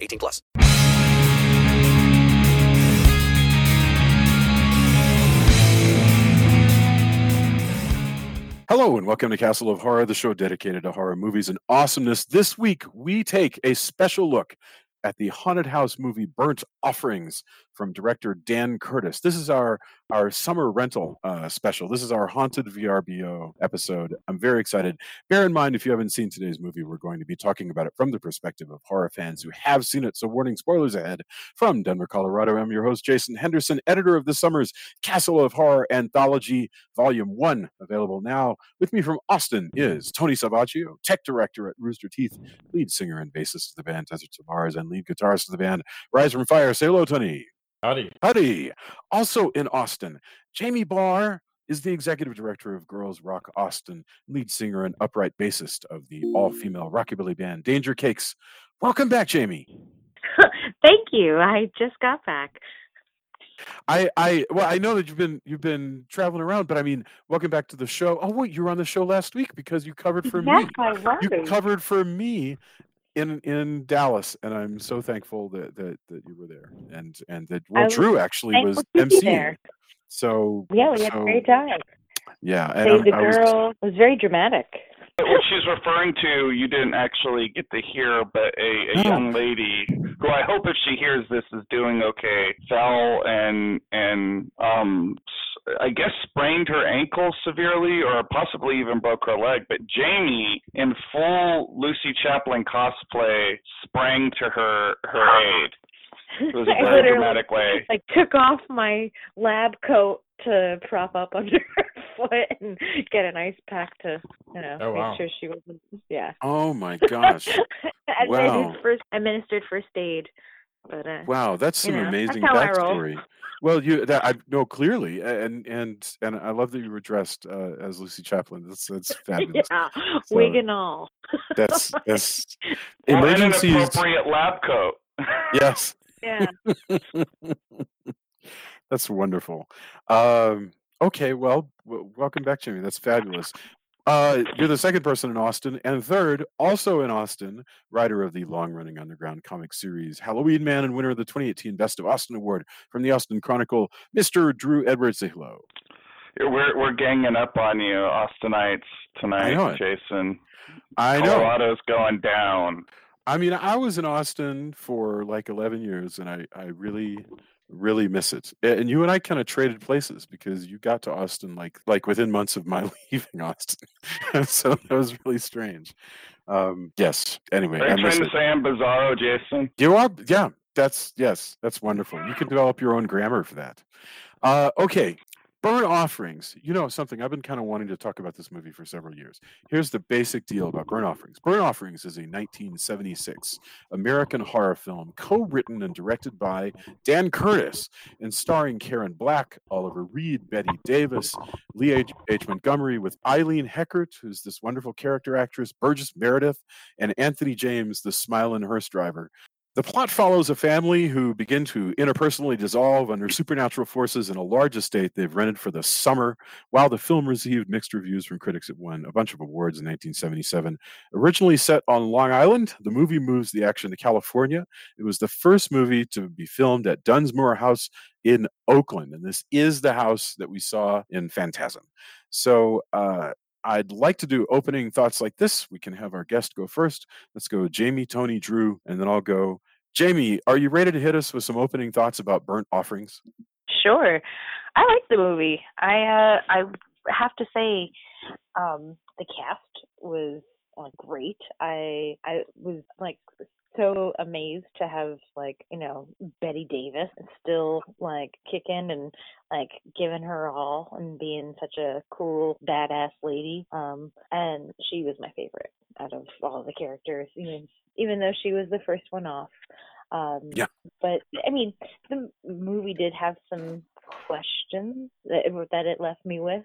18 plus. Hello and welcome to Castle of Horror, the show dedicated to horror movies and awesomeness. This week we take a special look at the haunted house movie Burnt Offerings from director Dan Curtis. This is our our summer rental uh, special. This is our haunted VRBO episode. I'm very excited. Bear in mind, if you haven't seen today's movie, we're going to be talking about it from the perspective of horror fans who have seen it. So, warning spoilers ahead. From Denver, Colorado, I'm your host, Jason Henderson, editor of this summer's Castle of Horror Anthology, Volume 1, available now. With me from Austin is Tony Savaccio, tech director at Rooster Teeth, lead singer and bassist of the band Desert Mars, and lead guitarist of the band Rise from Fire. Say hello, Tony. Howdy. Howdy. Also in Austin, Jamie Barr is the executive director of Girls Rock Austin, lead singer and upright bassist of the all female rockabilly band Danger Cakes. Welcome back, Jamie. Thank you. I just got back. I, I, well, I know that you've been you've been traveling around, but I mean, welcome back to the show. Oh wait, you were on the show last week because you covered for yes, me. I was. You covered for me in in Dallas, and I'm so thankful that that, that you were there, and and that well, was Drew actually was thankful to be emceeing. there. So Yeah, we had so, a great time. Yeah, and the I, I was girl. It was very dramatic. What she's referring to, you didn't actually get to hear, but a, a young lady who I hope if she hears this is doing okay fell and and um s- I guess sprained her ankle severely or possibly even broke her leg. But Jamie, in full Lucy Chaplin cosplay, sprang to her her aid. It was a I very dramatic way. like took off my lab coat to prop up under her foot and get an ice pack to, you know, Oh, make wow. sure she wasn't. Yeah. oh my gosh, administered Wow. first administered first aid, but uh, wow, that's You some know, amazing how I backstory. Well, you that I know clearly, and and and I love that you were dressed uh, as Lucy Chaplin. That's that's fabulous. yeah, So, wig and all. That's that's Or an emergencies. inappropriate lab coat. Yes. yeah. That's wonderful. Um, okay, well, w- welcome back, Jimmy. That's fabulous. Uh, you're the second person in Austin, and third, also in Austin, writer of the long-running underground comic series Halloween Man and winner of the 2018 Best of Austin Award from the Austin Chronicle, Mr. Drew Edwards. Say hello. We're we're ganging up on you, Austinites, tonight, it. Jason. I know. Colorado's going down. I mean, I was in Austin for like 11 years, and I, I really, really miss it. And you and I kind of traded places because you got to Austin like like within months of my leaving Austin, so that was really strange. Um, yes. Anyway, I miss trying to say I'm bizarro, Jason? You are, yeah. That's yes, that's wonderful. You can develop your own grammar for that. Uh, okay, burnt offerings. You know something? I've been kind of wanting to talk about this movie for several years. Here's the basic deal about Burnt Offerings. Burnt Offerings is a 1976 American horror film, co-written and directed by Dan Curtis, and starring Karen Black, Oliver Reed, Bette Davis, Lee H. H. Montgomery, with Eileen Heckart, who's this wonderful character actress, Burgess Meredith, and Anthony James, the smiling hearse driver. The plot follows a family who begin to interpersonally dissolve under supernatural forces in a large estate they've rented for the summer. While the film received mixed reviews from critics, it won a bunch of awards in 1977. Originally set on Long Island, the movie moves the action to California. It was the first movie to be filmed at Dunsmuir House in Oakland, and this is the house that we saw in Phantasm. So, uh, I'd like to do opening thoughts like this. We can have our guest go first. Let's go Jamie, Tony, Drew, and then I'll go Jamie, are you ready to hit us with some opening thoughts about burnt offerings? Sure. I like the movie. I uh I have to say um the cast was uh, great. I I was like so amazed to have like, you know, Bette Davis still like kicking and like giving her all and being such a cool badass lady. Um and she was my favorite out of all the characters, even even though she was the first one off. Um Yeah. but I mean, the movie did have some questions that it- that it left me with.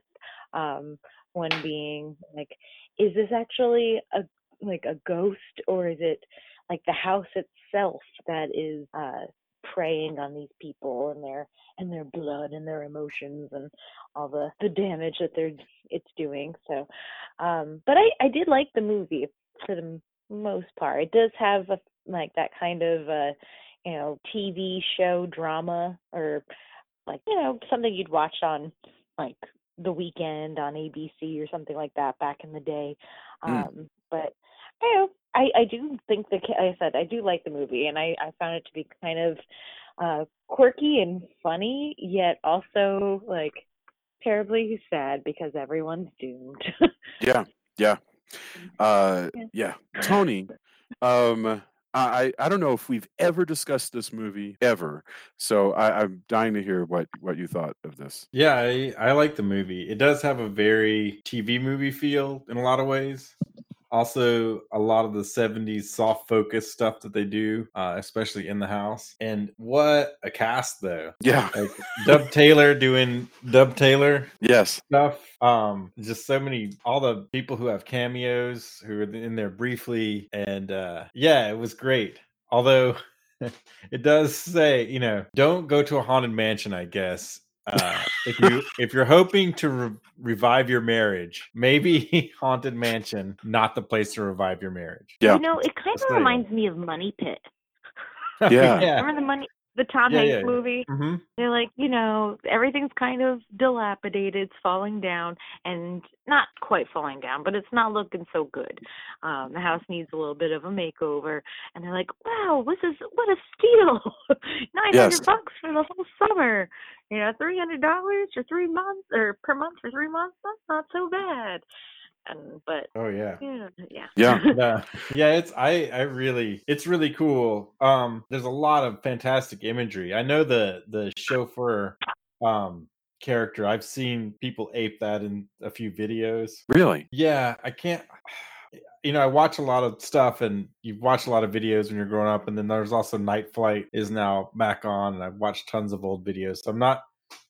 Um, one being like, is this actually a like a ghost or is it like the house itself that is uh preying on these people and their and their blood and their emotions and all the the damage that they're it's doing so um but i i did like the movie for the most part it does have a like that kind of uh you know tv show drama or like you know something you'd watch on like the weekend on abc or something like that back in the day Mm. um but you know i i do think the like i said i do like the movie and i i found it to be kind of uh quirky and funny yet also like terribly sad because everyone's doomed Yeah, yeah, uh, Yeah. yeah. Tony, um, I I don't know if we've ever discussed this movie ever, so I, I'm dying to hear what what you thought of this. Yeah, I, I like the movie. It does have a very TV movie feel in a lot of ways. Also, a lot of the 70s soft focus stuff that they do, uh, especially in the house. And what a cast, though. Yeah, Like Dub Taylor doing Dub Taylor yes, stuff. Um, just so many, all the people who have cameos who are in there briefly. And uh, yeah, it was great. Although it does say, you know, don't go to a haunted mansion, I guess. Uh, if you if you're hoping to re- revive your marriage, maybe haunted mansion, not the place to revive your marriage. Yeah. you know it kind Just of saying. reminds me of money pit Yeah. yeah. remember the money the tom Yeah, hanks yeah, movie hmm they're like, you know, everything's kind of dilapidated, it's falling down, and not quite falling down, but it's not looking so good. Um, the house needs a little bit of a makeover, and they're like, wow, this is what a steal, nine hundred Yes. bucks for the whole summer. You know, three hundred dollars for three months or per month for three months. That's not so bad. And but Oh yeah. yeah, yeah, Yeah. yeah yeah it's i i really it's really cool um there's a lot of fantastic imagery i know the the chauffeur um character i've seen people ape that in a few videos really. yeah i can't you know i watch a lot of stuff and you watch a lot of videos when you're growing up and then there's also night flight is now back on and i've watched tons of old videos so i'm not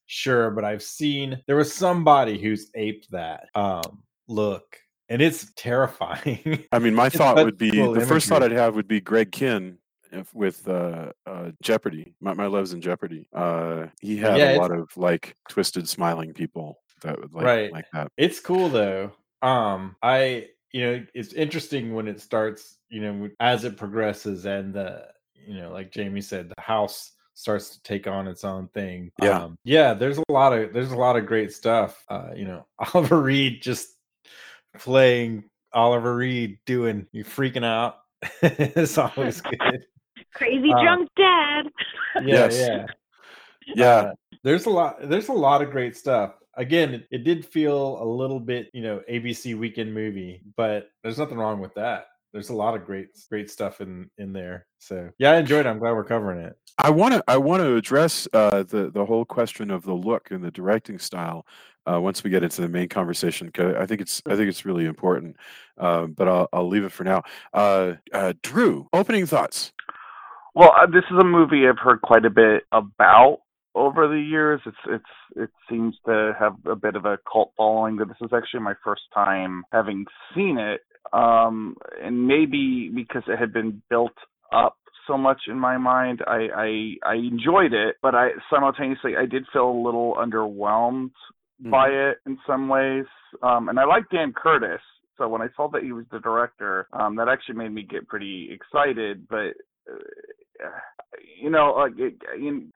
sure but i've seen there was somebody who's aped that um look and it's terrifying I mean, my It's thought would be the first thought I'd have would be Greg Kihn if, with uh, uh, Jeopardy. My, my love's in Jeopardy. Uh, he had Yeah, a lot of like twisted, smiling people that would like Right. like that. It's cool though. Um, I you know it's interesting when it starts. You know, as it progresses, and the you know, like Jamie said, the house starts to take on its own thing. Yeah. um, yeah. There's a lot of there's a lot of great stuff. Uh, you know, Oliver Reed just playing Oliver Reed doing you freaking out. it's always good. crazy Uh, drunk dad. Yeah, Yes. yeah. Yeah, Uh, there's a lot there's a lot of great stuff again it, it did feel a little bit you know abc weekend movie but there's nothing wrong with that there's a lot of great great stuff in in there so yeah i enjoyed it i'm glad we're covering it I want to I want to address uh, the the whole question of the look and the directing style uh, once we get into the main conversation because I think it's I think it's really important. Um, but I'll I'll leave it for now. Uh, uh, Drew, opening thoughts. Well, uh, this is a movie I've heard quite a bit about over the years. It's it's it seems to have a bit of a cult following, but this is actually my first time having seen it. Um, and maybe because it had been built up so much in my mind, I I, I enjoyed it, but I simultaneously I did feel a little underwhelmed by it in some ways. Um, and I like Dan Curtis. So when I saw that he was the director, um, that actually made me get pretty excited. But uh, you know, like it,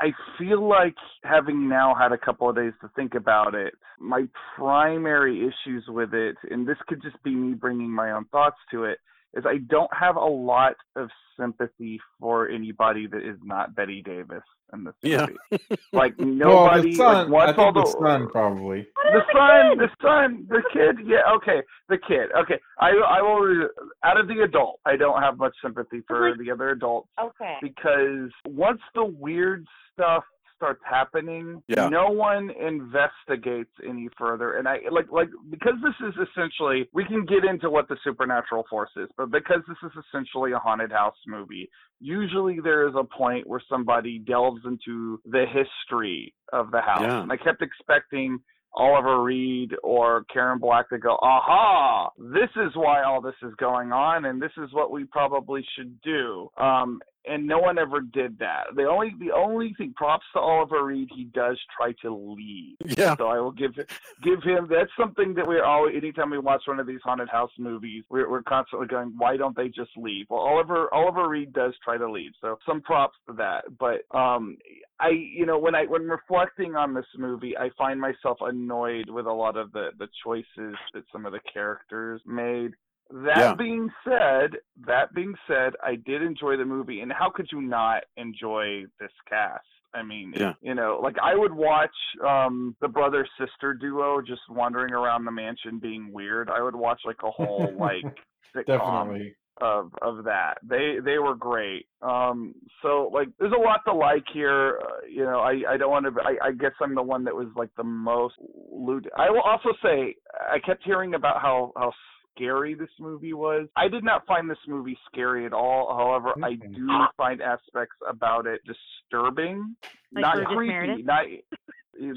I feel like having now had a couple of days to think about it, my primary issues with it, and this could just be me bringing my own thoughts to it, is I don't have a lot of sympathy for anybody that is not Bette Davis in this Yeah. movie. like Well, nobody. the son, like, I once all think the the son probably. the son, the son, the kid. Yeah, okay, the kid. Okay, I I will. Out of the adult, I don't have much sympathy for Like- the other adults Okay. because once the weird stuff starts happening, Yeah. no one investigates any further. And I like like because this is essentially we can get into what the supernatural force is, but because this is essentially a haunted house movie, usually there is a point where somebody delves into the history of the house. Yeah. And I kept expecting Oliver Reed or Karen Black to go, aha, this is why all this is going on, and this is what we probably should do. Um, and no one ever did that. The only the only thing props to Oliver Reed, he does try to leave. Yeah. So I will give give him. That's something that we're always. Anytime we watch one of these haunted house movies, we're we're constantly going, why don't they just leave? Well, Oliver Oliver Reed does try to leave, so some props to that. But um, I you know when I when reflecting on this movie, I find myself annoyed with a lot of the the choices that some of the characters made. That Yeah. being said, that being said, I did enjoy the movie, and how could you not enjoy this cast? I mean, Yeah. you know, like I would watch um the brother sister duo just wandering around the mansion being weird. I would watch like a whole like sitcom of of that. They they were great. Um, so like, there's a lot to like here. Uh, you know, I I don't want to. I, I guess I'm the one that was like the most lewd. I will also say I kept hearing about how how scary this movie was. I did not find this movie scary at all. However, I do find aspects about it disturbing, Like not Burgess creepy, Meredith? not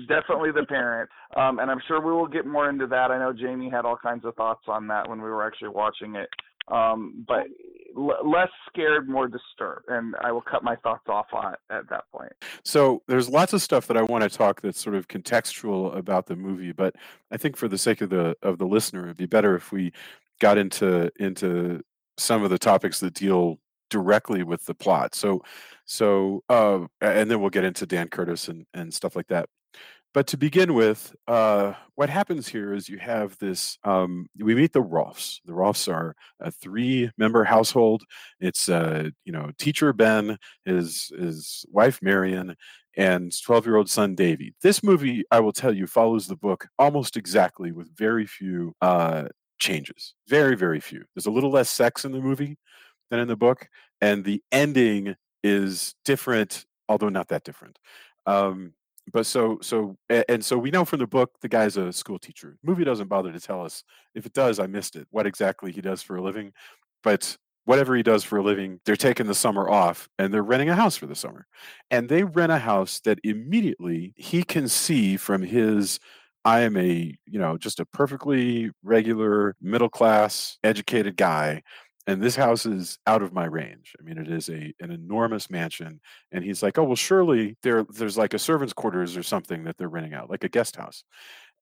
definitely the parent. Um, and I'm sure we will get more into that. I know Jamie had all kinds of thoughts on that when we were actually watching it. Um, but l- less scared, more disturbed, and I will cut my thoughts off on at that point. So there's lots of stuff that I want to talk that's sort of contextual about the movie, but I think for the sake of the of the listener, it'd be better if we got into into some of the topics that deal directly with the plot. So so uh, and then we'll get into Dan Curtis and and stuff like that. But to begin with, uh, what happens here is you have this. Um, we meet the Rolfs. The Rolfs are a three-member household. It's uh, you know teacher Ben, his his wife Marion, and 12-year-old son Davy. This movie, I will tell you, follows the book almost exactly, with very few uh, changes. Very very few. There's a little less sex in the movie than in the book, and the ending is different, although not that different. Um, but so so and so we know from the book the guy's a school teacher. Movie doesn't bother to tell us. If it does i missed it what exactly he does for a living but whatever he does for a living they're taking the summer off and they're renting a house for the summer and they rent a house that immediately he can see from his i am a you know just a perfectly regular middle class educated guy and this house is out of my range i mean it is a an enormous mansion and he's like, "Oh well, surely there there's like a servants' quarters or something that they're renting out, like a guest house."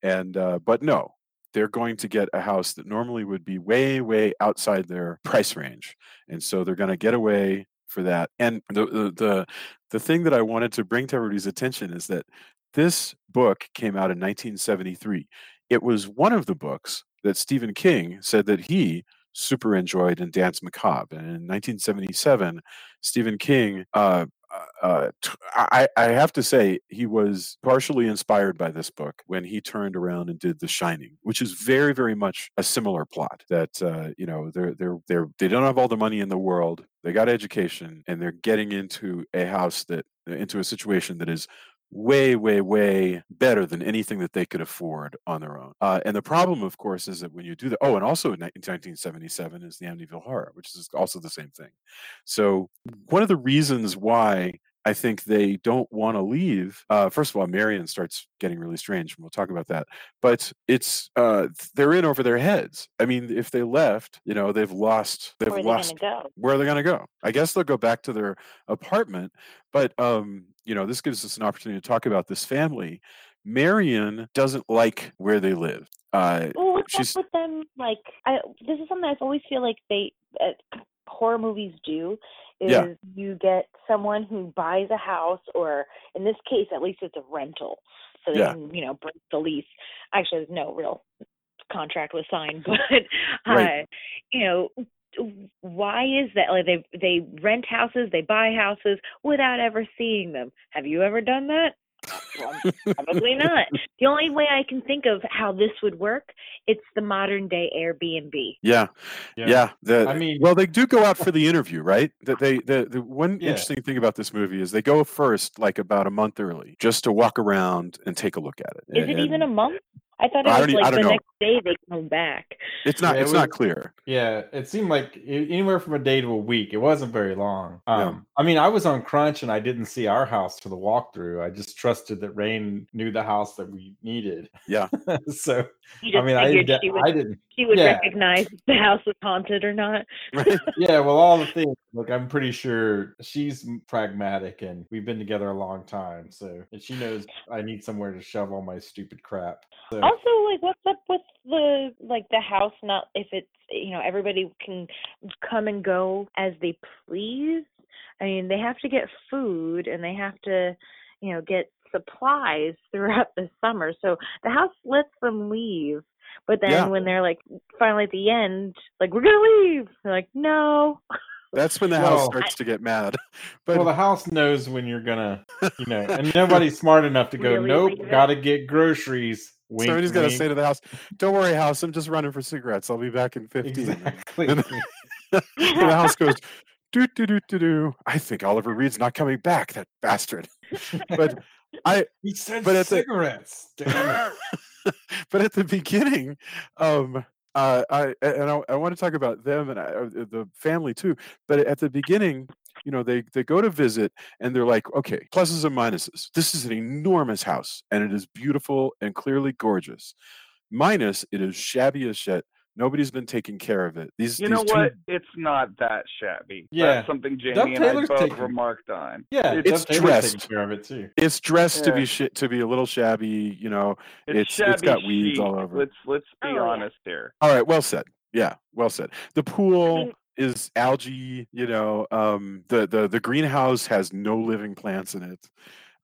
And uh, but no, they're going to get a house that normally would be way way outside their price range, and so they're going to get away for that. And the, the the the thing that I wanted to bring to everybody's attention is that this book came out in 1973. It was one of the books that Stephen King said that he super enjoyed in Danse Macabre. And in 1977, Stephen King uh, uh, t- I, I have to say he was partially inspired by this book when he turned around and did The Shining, which is very, very much a similar plot. That uh, you know they're they're they're they don't have all the money in the world, they got education, and they're getting into a house that into a situation that is way, way, way better than anything that they could afford on their own. Uh, and the problem, of course, is that when you do that, oh, and also in 1977 is the Amityville Horror, which is also the same thing. So one of the reasons why I think they don't want to leave. Uh, first of all, Marion starts getting really strange, and we'll talk about that. But it's uh, they're in over their heads. I mean, if they left, you know, they've lost. They've Where they lost. gonna go? Where are they going to go? I guess they'll go back to their apartment. But um, you know, this gives us an opportunity to talk about this family. Marion doesn't like where they live. Uh, Well, what's she's up with them? Like, I this is something I always feel like they uh, horror movies do. Is Yeah. you get someone who buys a house, or in this case, at least it's a rental, so they Yeah. can you know break the lease. Actually, there's no real contract was signed, but uh, Right. you know, why is that? Like they they rent houses, they buy houses without ever seeing them. Have you ever done that? Well, probably not. The only way I can think of how this would work, it's the modern day Airbnb. Yeah, yeah. the, I mean- well, they do go out for the interview, right? That they the, the one Yeah. interesting thing about this movie is they go first, like about a month early, just to walk around and take a look at it. Is it even a month? I thought it I was don't I like don't the know. next day they come back. It's not. Yeah, it it's not clear. Yeah, it seemed like anywhere from a day to a week. It wasn't very long. Yeah. Um, I mean, I was on Crunch and I didn't see our house for the walkthrough. I just trusted that Rain knew the house that we needed. Yeah. so I mean, I, figured did- she would I didn't. She would yeah. recognize if the house was haunted or not. Right. Yeah, well, all the things. Like, I'm pretty sure she's pragmatic, and we've been together a long time. So, and she knows I need somewhere to shove all my stupid crap. So, Also, like, what's up with the like the house? Not if it's you know everybody can come and go as they please. I mean, they have to get food and they have to, you know, get supplies throughout the summer. So the house lets them leave. But then Yeah. when they're like finally at the end, like we're gonna leave, they're like, no. That's when the house Well, starts to get mad. But well, the house knows when you're gonna, you know, and nobody's smart enough to go. Really nope, leave gotta get groceries. Wink, somebody's got to say to the house, "Don't worry, house. I'm just running for cigarettes. I'll be back in 15." exactly. And the house goes, "Do do do do do." I think Oliver Reed's not coming back. That bastard. But I he said but at the- cigarettes. Damn it. but at the beginning, um, uh, I and I, I want to talk about them and I, uh, the family too. But at the beginning, you know, they they go to visit and they're like, okay, pluses and minuses. This is an enormous house and it is beautiful and clearly gorgeous. Minus, it is shabby as shit. Nobody's been taking care of it. These, You these know two- what? It's not that shabby. Yeah. That's something Jamie Doug and I both taking- remarked on. Yeah, It's Doug dressed. care of it too. It's dressed to be shit to be a little shabby. You know, It's, It's- shabby it's got weeds chic. all over it. Let's let's be Oh, honest here. All right, well said. Yeah, well said. The pool is algae, you know, um the the the greenhouse has no living plants in it.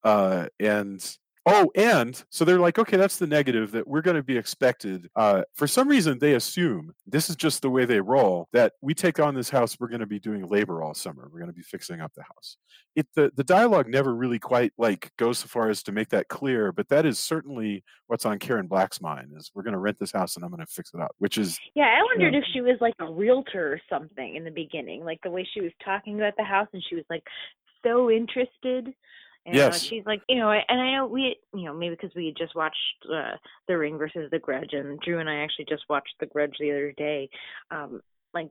Uh and oh, and so they're like, okay, that's the negative that we're going to be expected. Uh for some reason they assume this is just the way they roll that we take on this house, we're going to be doing labor all summer. We're going to be fixing up the house. It the the dialogue never really quite like goes so far as to make that clear, but that is certainly what's on Karen Black's mind is we're going to rent this house and I'm going to fix it up, which is Yeah, I wondered if she was like a realtor or something in the beginning, like the way she was talking about the house, and she was like so interested. And, Yes. she's like, you know, and I know we, you know, maybe because we had just watched uh, The Ring versus The Grudge, and Drew and I actually just watched The Grudge the other day. Um, like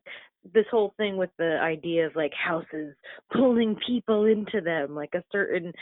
this whole thing with the idea of like houses pulling people into them, like a certain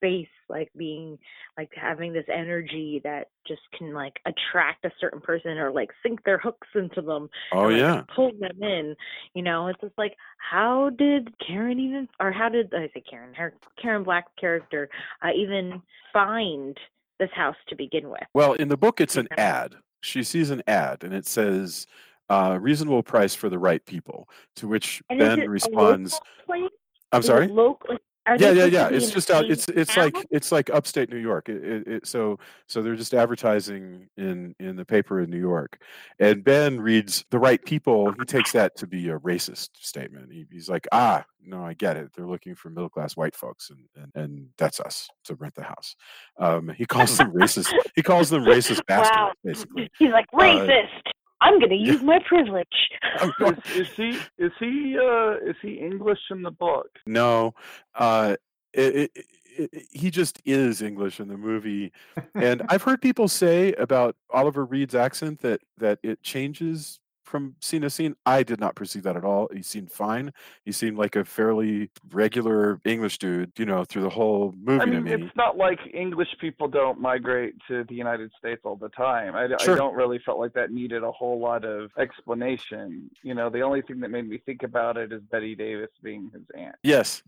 space, like being like having this energy that just can like attract a certain person or like sink their hooks into them oh and, like, yeah. pull them in. You know, it's just like how did Karen even, or how did I say Karen, her Karen Black character uh, even find this house to begin with? Well, in the book, it's an ad. She sees an ad, and it says uh, "reasonable price for the right people." To which And Ben responds, "I'm Is sorry." local? Are Yeah, yeah, yeah. It's just out. It's it's like it's like upstate New York. It, it, it, so so they're just advertising in in the paper in New York, and Ben reads the right people. He takes that to be a racist statement. He, he's like, ah, no, I get it. They're looking for middle class white folks, and, and and that's us to rent the house. Um, he calls them racist. He calls them racist bastards, Wow. basically. He's like Uh, racist. I'm gonna use my privilege. Is, is he is he uh is he English in the book? No, uh, it, it, it, it- he just is English in the movie, and I've heard people say about Oliver Reed's accent that that it changes from scene to scene. I did not perceive that at all. He seemed fine. He seemed like a fairly regular English dude, you know, through the whole movie I mean, me. it's not like English people don't migrate to the United States all the time. I, I don't really felt like that needed a whole lot of explanation. You know, the only thing that made me think about it is Bette Davis being his aunt. Yes,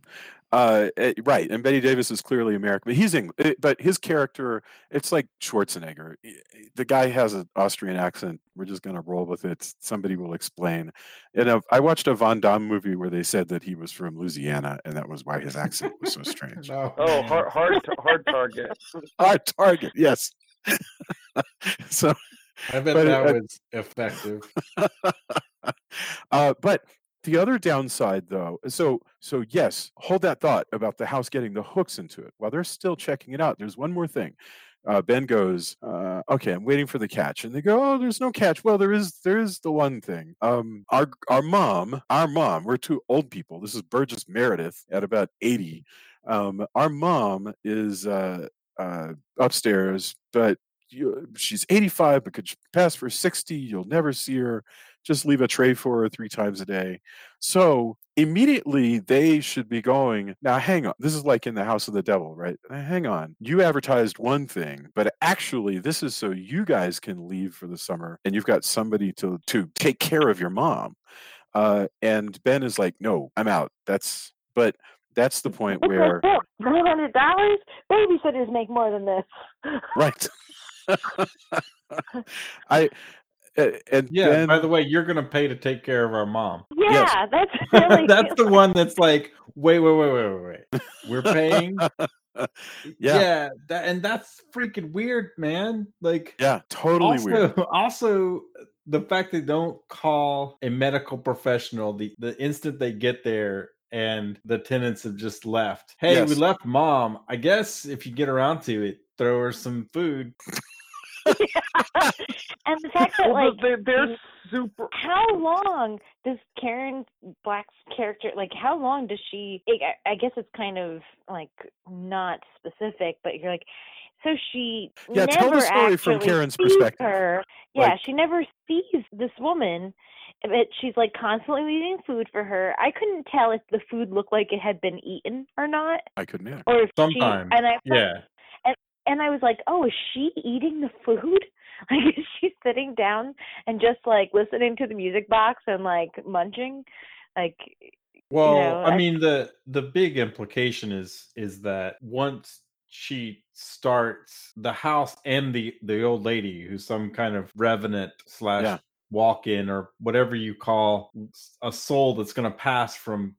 uh, eh, right. And Bette Davis is clearly American, but he's English. But his character, it's like Schwarzenegger. I- The guy has an Austrian accent. We're just gonna roll with it. Somebody will explain. And uh, I watched a Van Damme movie where they said that he was from Louisiana, and that was why his accent was so strange. No, Oh, hard hard hard target. Our target, yes. so I bet but, that uh, was effective. uh, but the other downside, though, so so yes, hold that thought about the house getting the hooks into it. While they're still checking it out, there's one more thing. Uh, ben goes, uh, "Okay, I'm waiting for the catch," and they go, "Oh, there's no catch." Well, there is. There is the one thing. Um, our our mom, our mom, we're two old people. This is Burgess Meredith at about eighty. Um, our mom is uh, uh, upstairs, but you, she's 85, but could pass for 60. You'll never see her. Just leave a tray for her three times a day. So immediately they should be going, now hang on. This is like in the house of the devil, right? Now, hang on. You advertised one thing, but actually this is so you guys can leave for the summer and you've got somebody to to take care of your mom. Uh, and Ben is like, no, I'm out. That's but that's the point where nine hundred dollars. Babysitters make more than this. right. I and Yeah. Ben, by the way, you're gonna pay to take care of our mom. Yeah, that's really That's the one that's like, wait, wait, wait, wait, wait, wait. We're paying. yeah, that and that's freaking weird, man. Like, yeah, totally also, weird. also the fact they don't call a medical professional the the instant they get there and the tenants have just left. Hey, we left mom. I guess if you get around to it, throw her some food. and the fact that Well, like they're, they're super. how long does Karen Black's character like how long does she I, I guess it's kind of like not specific but you're like so she Yeah, never tell the story from Karen's perspective. her yeah Like- she never sees this woman but she's like constantly leaving food for her I couldn't tell if the food looked like it had been eaten or not I couldn't either. or if Sometimes, she and I Yeah. And I was like, "Oh, is she eating the food? Like, is she sitting down and just like listening to the music box and like munching? Like, Well, know, I I- mean the the big implication is is that once she starts the house and the the old lady who's some kind of revenant slash Yeah. walk in or whatever you call a soul that's going to pass from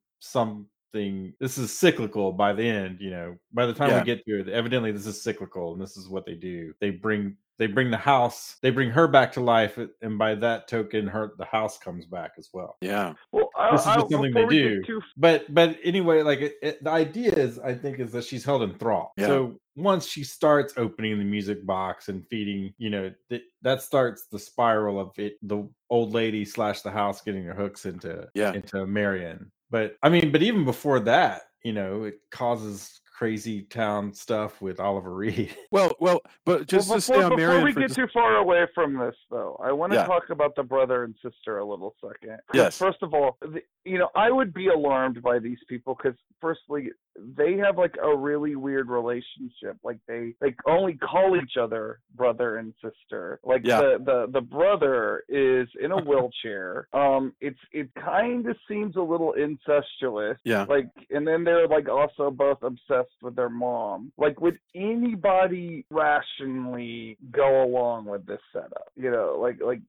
something this is cyclical by the end you know by the time Yeah. we get to it evidently this is cyclical and this is what they do they bring they bring the house they bring her back to life uh, and by that token her the house comes back as well Yeah, Well, I, this is I, just something they do. too But but anyway, like it, it, the idea is, I think, is that she's held in thrall. Yeah. So once she starts opening the music box and feeding, you know, th- that starts the spiral of it. The old lady slash the house getting her hooks into Yeah. into Marion. But I mean, but even before that, you know, it causes crazy town stuff with Oliver Reed. well, well, but just well, to stay before, on before Marion we get just, too far away from this, though, I want to Yeah. talk about the brother and sister a little second. Yes. First of all, the, you know, I would be alarmed by these people because, firstly, they have like a really weird relationship. Like they they only call each other brother and sister. Like Yeah. the the the brother is in a wheelchair. Um, it's it kind of seems a little incestuous. yeah, Like, and then they're like also both obsessed with their mom. Like, would anybody rationally go along with this setup? You know, like like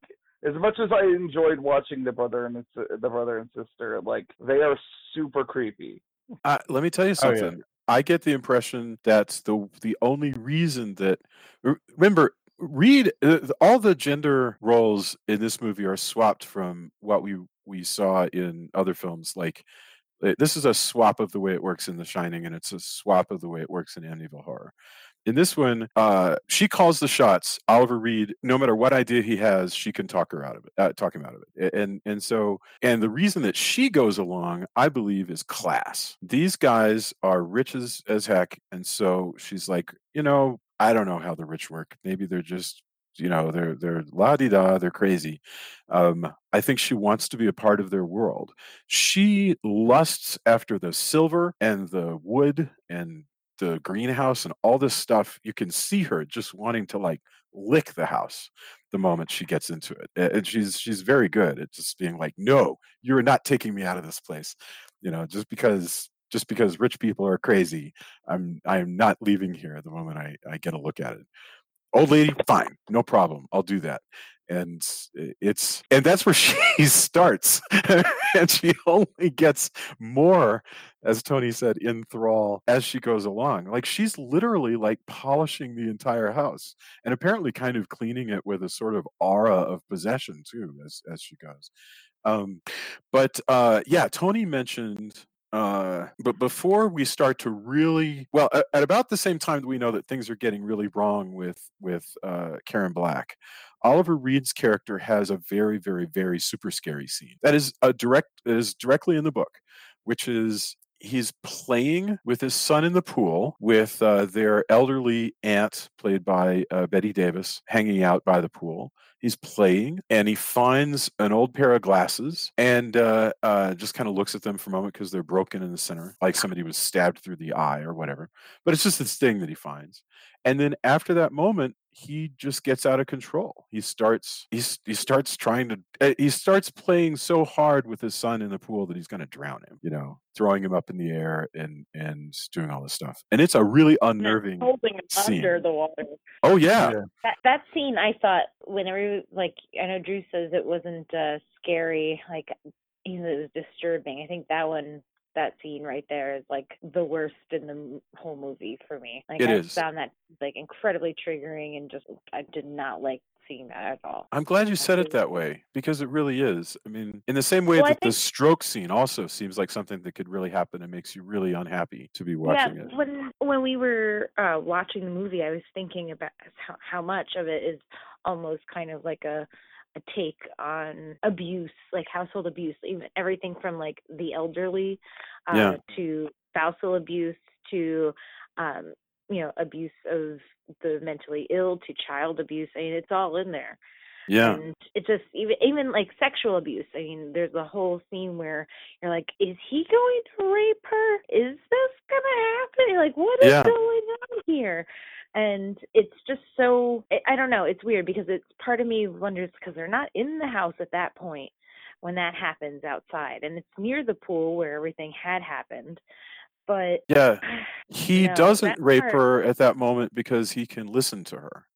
as much as I enjoyed watching the brother and the, the brother and sister, like they are super creepy. Uh, let me tell you Oh, yeah. something. I get the impression that the the only reason that remember Reed uh, all the gender roles in this movie are swapped from what we we saw in other films. Like this is a swap of the way it works in The Shining, and it's a swap of the way it works in Amityville Horror. In this one, uh, she calls the shots. Oliver Reed, no matter what idea he has, she can talk her out of it, uh, talk him out of it. And and so and the reason that she goes along, I believe, is class. These guys are rich as, as heck. And so she's like, you know, I don't know how the rich work. Maybe they're just, you know, they're they're la di da, they're crazy. Um, I think she wants to be a part of their world. She lusts after the silver and the wood and the greenhouse and all this stuff. You can see her just wanting to like lick the house the moment she gets into it. And she's she's very good at just being like, "No, you're not taking me out of this place." You know, just because just because rich people are crazy, I'm I am not leaving here the moment I I get a look at it. Old lady, fine, no problem. I'll do that. And it's and that's where she starts, and she only gets more, as Tony said, in thrall as she goes along. Like she's literally like polishing the entire house, and apparently kind of cleaning it with a sort of aura of possession too, as as she goes. Um, but uh, yeah, Tony mentioned. Uh, but before we start to really well, at, at about the same time that we know that things are getting really wrong with with uh, Karen Black, Oliver Reed's character has a very, very, very super scary scene that is a direct that is directly in the book, which is he's playing with his son in the pool with uh, their elderly aunt, played by uh, Bette Davis, hanging out by the pool. He's playing and he finds an old pair of glasses and uh, uh, just kind of looks at them for a moment because they're broken in the center, like somebody was stabbed through the eye or whatever. But it's just this thing that he finds. And then after that moment, he just gets out of control. He starts he's, he starts trying to uh, he starts playing so hard with his son in the pool that he's going to drown him. You know, throwing him up in the air and and doing all this stuff. And it's a really unnerving holding him scene. under the water. Oh yeah. That that scene, I thought, whenever like I know Drew says it wasn't uh, scary, like you know, it was disturbing. I think that one, that scene right there is like the worst in the whole movie for me. Like It I is. found that like incredibly triggering and just I did not like seeing that at all. I'm glad you said it that way because it really is. I mean, in the same way Well, that the stroke scene also seems like something that could really happen and makes you really unhappy to be watching yeah, it. when when we were uh watching the movie, I was thinking about how, how much of it is almost kind of like a take on abuse, like household abuse, even everything from like the elderly uh Yeah. to spousal abuse to um you know abuse of the mentally ill to child abuse. I mean, it's all in there. Yeah. And it just even even like sexual abuse. I mean, there's a whole scene where you're like, is he going to rape her? Is this gonna happen? Like, what is Yeah. going on here? And it's just so I don't know. It's weird because it's part of me wonders because they're not in the house at that point when that happens outside, and it's near the pool where everything had happened. But Yeah. He No, doesn't rape part- her at that moment because he can listen to her.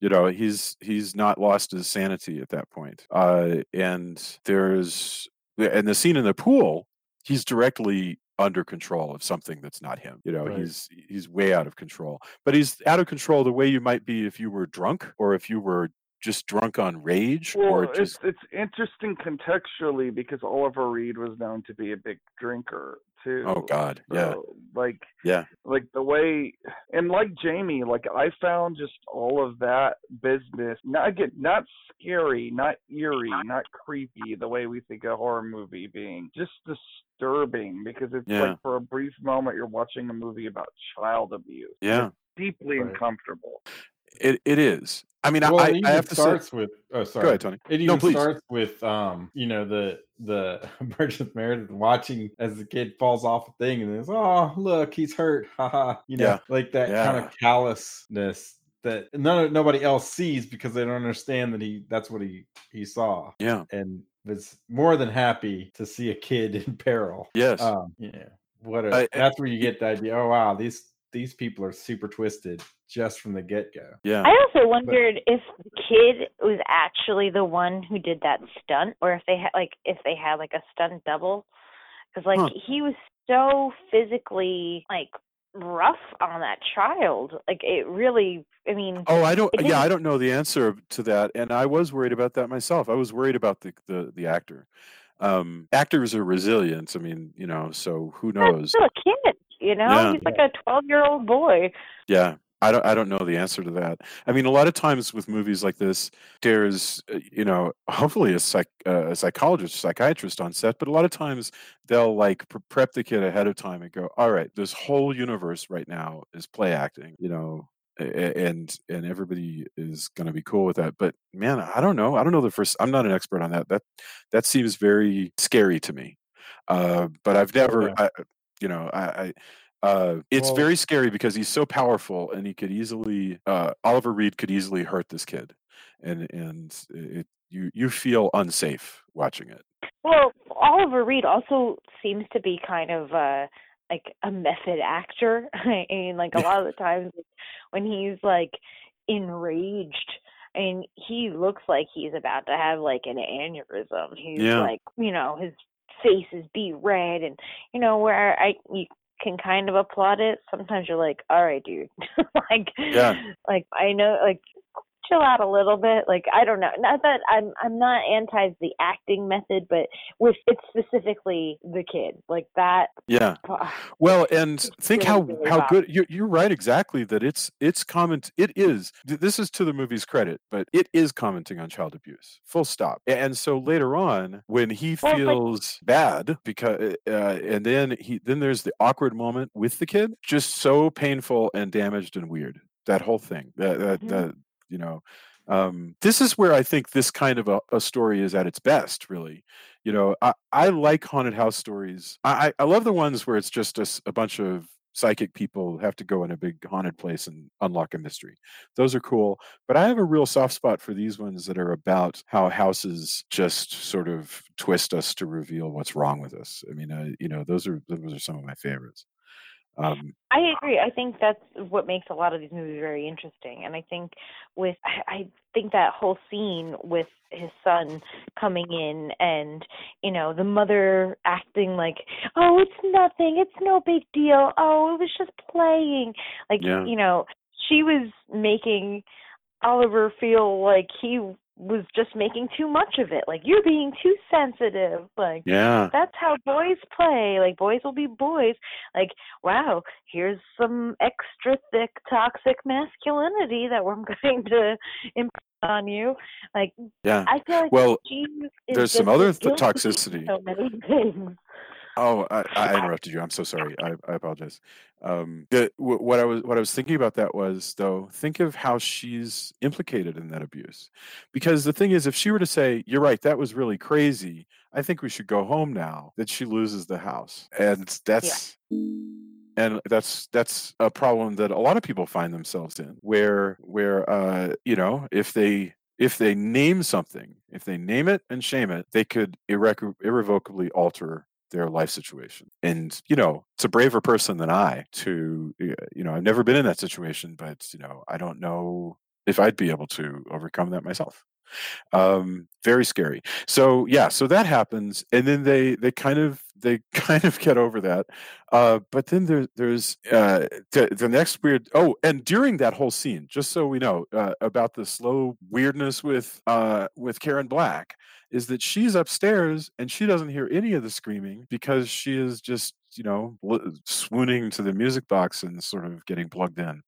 You know, he's he's not lost his sanity at that point. Uh, and there's and the scene in the pool, he's directly under control of something that's not him. You know, Right. he's he's way out of control. But he's out of control the way you might be if you were drunk or if you were just drunk on rage Well, or it's it's interesting contextually because Oliver Reed was known to be a big drinker too. Oh God, yeah. Like Yeah. like the way and like Jamie, like I found just all of that business not again not scary, not eerie, not creepy the way we think a horror movie being. Just disturbing because it's Yeah. like for a brief moment you're watching a movie about child abuse. Yeah. It's deeply Right. uncomfortable. It it is. I mean, well, I, I have to say with. Oh, sorry. Go ahead, Tony. It No, even please. starts with, um, you know, the the Burgess Meredith watching as the kid falls off a thing, and it's oh look, he's hurt, haha. You know, Yeah. like that kind of callousness that none nobody else sees because they don't understand that he that's what he he saw, Yeah. and was more than happy to see a kid in peril. Yes. Um, yeah. What a, I- that's where you get the idea. Oh wow, these these people are super twisted just from the get go. yeah. I also wondered if the kid was actually the one who did that stunt, or if they had like if they had like a stunt double, because like Huh. he was so physically like rough on that child. Like it really, I mean, Oh, I don't. Yeah, I don't know the answer to that, and I was worried about that myself. I was worried about the the, the actor. Um, actors are resilient. I mean, you know, so who he's knows? still a kid. You know, Yeah. he's like a twelve-year-old boy. Yeah, I don't. I don't know the answer to that. I mean, a lot of times with movies like this, there's, uh, you know, hopefully a psych, uh, a psychologist, psychiatrist on set, but a lot of times they'll like prep the kid ahead of time and go, "All right, this whole universe right now is play acting," you know. a- a- And and everybody is going to be cool with that, but man, I don't know. I don't know the first. I'm not an expert on that. That that seems very scary to me. Uh, but I've never, Yeah. I, you know, I, I uh, it's Well- very scary because he's so powerful and he could easily uh, Oliver Reed could easily hurt this kid, and and it, you you feel unsafe watching it. Well, Oliver Reed also seems to be kind of uh like a method actor. I mean, like a lot of the times when he's like enraged, I mean, he looks like he's about to have like an aneurysm. He's Yeah. like, you know, his face be red, and you know where I you can kind of applaud it. Sometimes you're like, all right, dude, like, Yeah. like I know, like. Chill out a little bit? Like I don't know. Not that I'm I'm not anti the acting method, but with it's specifically the kid like that. Yeah. ah, Well, and think really, how really how good you're, you're right exactly that it's it's comment it is this is to the movie's credit, but it is commenting on child abuse. Full stop. And so later on, when he Well, but- feels bad because uh, and then he then there's the awkward moment with the kid, just so painful and damaged and weird. That whole thing. That that, Mhm. that you know. Um, this is where I think this kind of a, a story is at its best, really. You know i, I like haunted house stories. I, I love the ones where it's just a bunch of psychic people have to go in a big haunted place and unlock a mystery. Those are cool but i have a real soft spot for these ones that are about how houses just sort of twist us to reveal what's wrong with us. I mean uh, you know those are those are some of my favorites um, I agree. I think that's what makes a lot of these movies very interesting. And I think with I I think that whole scene with his son coming in and, you know, the mother acting like, Oh, it's nothing, it's no big deal. Oh, it was just playing. Like, Yeah. you know, she was making Oliver feel like he was just making too much of it. Like you're being too sensitive. Like yeah that's how boys play. Like boys will be boys. Like wow, here's some extra thick toxic masculinity that we're going to impose on you. Like yeah I feel like Well, there's some other th- toxicity So many things. Oh, I, I interrupted you. I'm so sorry. I, I apologize. Um, the, wh- what I was what I was thinking about that was though, think of how she's implicated in that abuse, because the thing is, if she were to say, "You're right, that was really crazy," I think we should go home now. That she loses the house, and that's and that's that's a problem that a lot of people find themselves in, where where uh, you know if they if they name something, if they name it and shame it, they could irreco- irrevocably alter their life situation. And you know, it's a braver person than I to you know, I've never been in that situation, but you know, I don't know if I'd be able to overcome that myself. Um, very scary. So yeah, so that happens, and then they they kind of they kind of get over that. Uh, but then there, there's uh, the, the next weird. Oh, and during that whole scene, just so we know uh, about the slow weirdness with uh, with Karen Black, is that she's upstairs and she doesn't hear any of the screaming because she is just you know swooning to the music box and sort of getting plugged in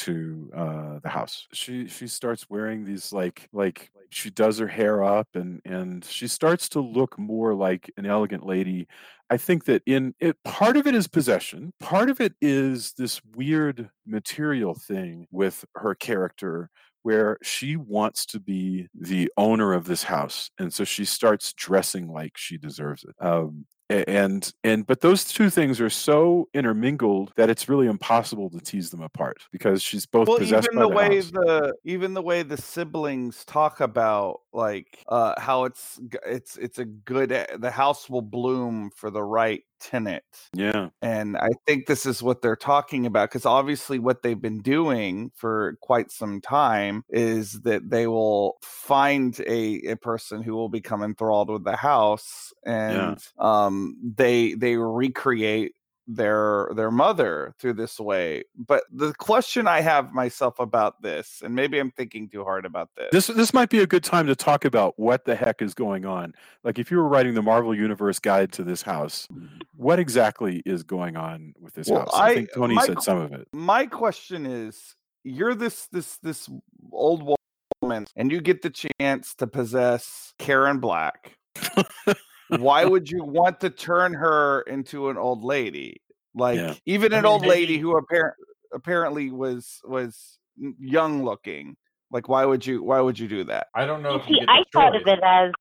to uh the house. She she starts wearing these like like she does her hair up and and she starts to look more like an elegant lady. I think that in it part of it is possession part of it is this weird material thing with her character where she wants to be the owner of this house and so she starts dressing like she deserves it. Um and and but those two things are so intermingled that it's really impossible to tease them apart because she's both well possessed even by the, the, way house. the even the way the siblings talk about like uh how it's it's it's a good e- the house will bloom for the right tenant. Yeah. And i think this is what they're talking about because obviously what they've been doing for quite some time is that they will find a, a person who will become enthralled with the house and um they they recreate their their mother through this way but the question i have myself about this and maybe i'm thinking too hard about this. This this might be a good time to talk about what the heck is going on. Like if you were writing the marvel universe guide to this house mm-hmm. what exactly is going on with this Well, house? I, I- think tony my said some of it. my question is you're this this this old woman and you get the chance to possess karen black why would you want to turn her into an old lady like Yeah. even I an mean, old lady maybe- who apparent apparently was was young looking like why would you why would you do that I don't know You if you see, get I thought of it as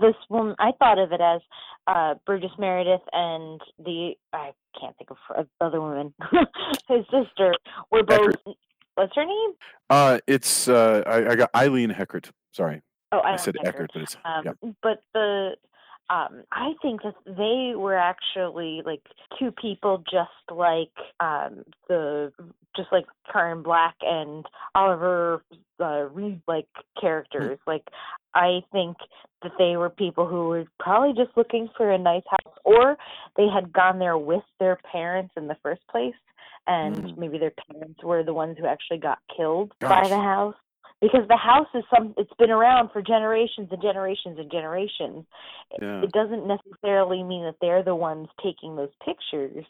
this woman. I thought of it as uh Burgess Meredith and the I can't think of other woman, his sister. Were both. What's her name? uh it's uh i, I got Eileen Heckart sorry Oh, i, I, said don't know her. eckert but it's Um, yeah. But the um, I think that they were actually like two people, just like um, the just like Karen Black and Oliver uh, Reed, like characters. Like I think that they were people who were probably just looking for a nice house, or they had gone there with their parents in the first place, and Mm. maybe their parents were the ones who actually got killed by the house. Because the house is some it's been around for generations and generations and generations. Yeah. It doesn't necessarily mean that they're the ones taking those pictures.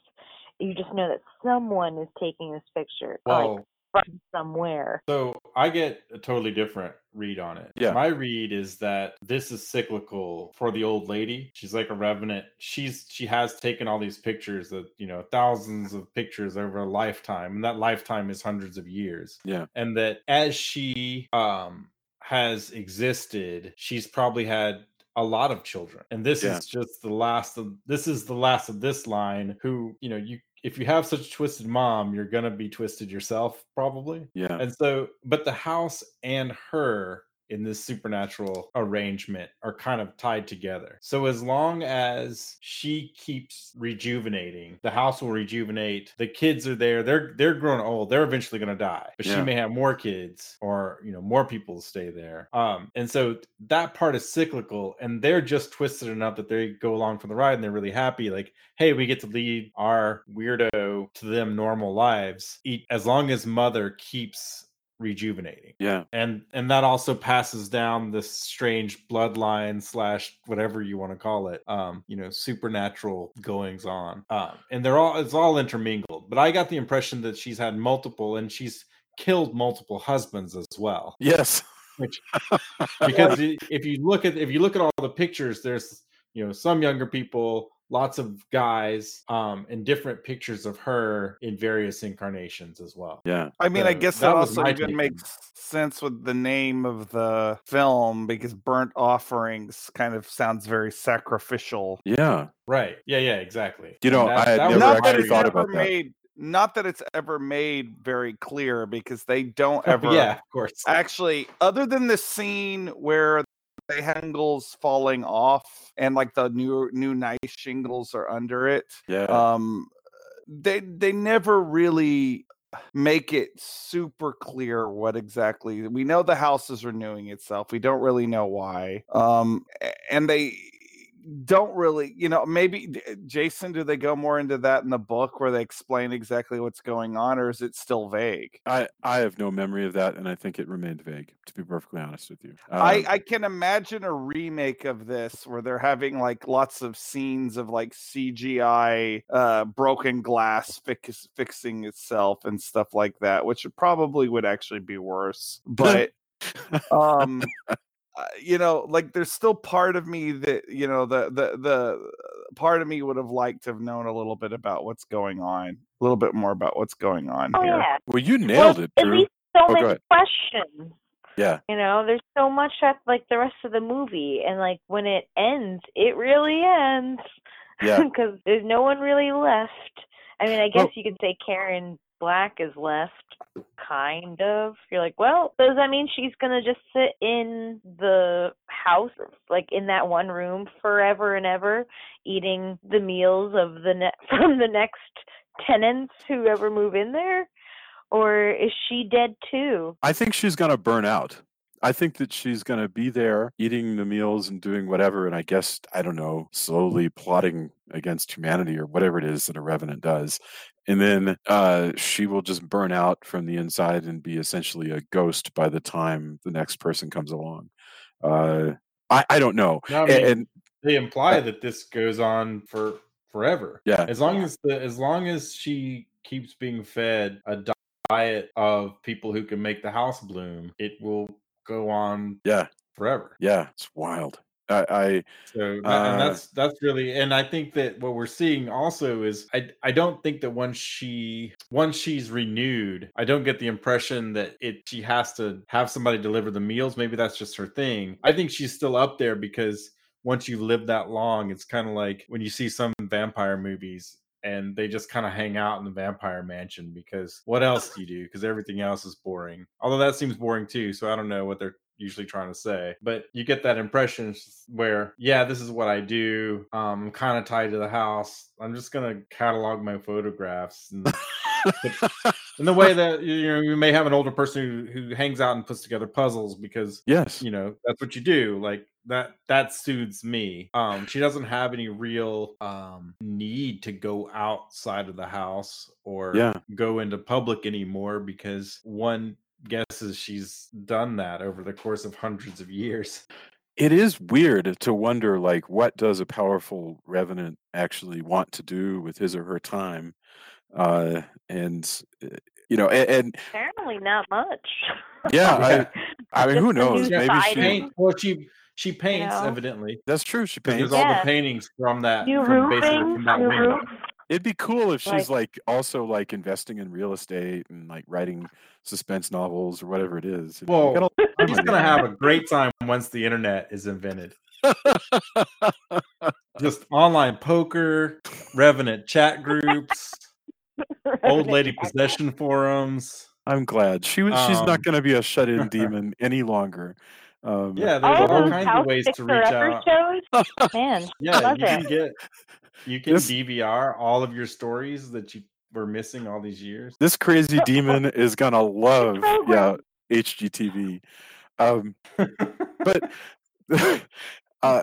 You just know that someone is taking this picture, like Well, from somewhere. So I get a totally different read on it. Yeah. My read is that this is cyclical for the old lady. She's like a revenant. She's she has taken all these pictures that, you know, thousands of pictures over a lifetime. And that lifetime is hundreds of years. Yeah. And that as she um has existed, she's probably had a lot of children. And this Yeah. is just the last of this is the last of this line who, you know, you if you have such a twisted mom, you're gonna be twisted yourself, probably. Yeah. And so, but the house and her in this supernatural arrangement are kind of tied together. So as long as she keeps rejuvenating, the house will rejuvenate. The kids are there. They're they're grown old. They're eventually going to die. But she may have more kids or, you know, more people stay there. Um and so that part is cyclical and they're just twisted enough that they go along for the ride and they're really happy like, "Hey, we get to lead our weirdo to them normal lives." Eat as long as mother keeps rejuvenating Yeah. and and that also passes down this strange bloodline slash whatever you want to call it um you know supernatural goings on um and they're all it's all intermingled but i got the impression that she's had multiple and she's killed multiple husbands as well Yes. which because if you look at if you look at all the pictures there's you know some younger people lots of guys um and different pictures of her in various incarnations as well Yeah. I mean, I guess that that also even makes sense with the name of the film because burnt offerings kind of sounds very sacrificial. Yeah. right yeah yeah exactly You know, And I had was never not my that actually it's thought read. ever about that. made not that it's ever made very clear because they don't ever yeah of course actually other than the scene where the shingles falling off and like the new new nice shingles are under it Yeah. um they they never really make it super clear what exactly we know the house is renewing itself we don't really know why um and they don't really you know maybe jason do they go more into that in the book where they explain exactly what's going on or is it still vague I I have no memory of that, and I think it remained vague. To be perfectly honest with you. I, Um, I can imagine a remake of this where they're having like lots of scenes of like CGI uh, broken glass fix, fixing itself and stuff like that, which probably would actually be worse. But um, Uh, you know, like there's still part of me that you know the the the uh, part of me would have liked to have known a little bit about what's going on, a little bit more about what's going on Oh here. yeah. well, you Well, nailed it, at least so Oh, many questions. Yeah. You know, there's so much at like the rest of the movie, and like when it ends, it really ends. Yeah. Because there's no one really left. I mean, I guess Well- you could say Karen Black is left, kind of. You're like, well, does that mean she's gonna just sit in the house, like in that one room, forever and ever, eating the meals of the ne- from the next tenants who ever move in there? Or is she dead too? I think she's gonna burn out. I think that she's gonna be there eating the meals and doing whatever, and I guess I don't know, slowly plotting against humanity or whatever it is that a revenant does. And then uh, she will just burn out from the inside and be essentially a ghost by the time the next person comes along. Uh, I, I don't know. No, I mean, and they imply that this goes on for forever. Yeah. As long as the as long as she keeps being fed a diet of people who can make the house bloom, it will go on yeah, forever. yeah, it's wild. I, I So Uh, and that's that's really and I think that what we're seeing also is I I don't think that once she once she's renewed, I don't get the impression that it she has to have somebody deliver the meals. Maybe that's just her thing. I think she's still up there because once you've lived that long, it's kind of like when you see some vampire movies and they just kind of hang out in the vampire mansion because what else do you do? Because everything else is boring. Although that seems boring too, so I don't know what they're usually trying to say. But you get that impression where, yeah, this is what I do. Um, I'm kind of tied to the house. I'm just gonna catalog my photographs and in the way that you know you may have an older person who, who hangs out and puts together puzzles because yes, you know that's what you do like that that soothes me um she doesn't have any real um need to go outside of the house or Yeah. go into public anymore because one guesses she's done that over the course of hundreds of years. It is weird to wonder, like, what does a powerful revenant actually want to do with his or her time? Uh, and uh, you know, and, and Apparently, not much. yeah, I, I mean, who knows? Maybe she. Paint, well, she she paints know? evidently. That's true. She paints. There's all Yeah. the paintings from that New from basically roofing, from that new roof. It'd be cool if she's Like- like also like investing in real estate and like writing suspense novels or whatever it is. You got Well, all the time she's gonna your have a great time once the internet is invented. Just online poker, revenant chat groups, old lady possession forums. I'm glad she was. she's Um, not going to be a shut-in demon any longer. Um, Yeah, there's All all kinds of ways to reach out. shows, man, Yeah, love you can get you can This- DVR all of your stories that you were missing all these years. this crazy demon is gonna love yeah. HGTV. Um, but uh,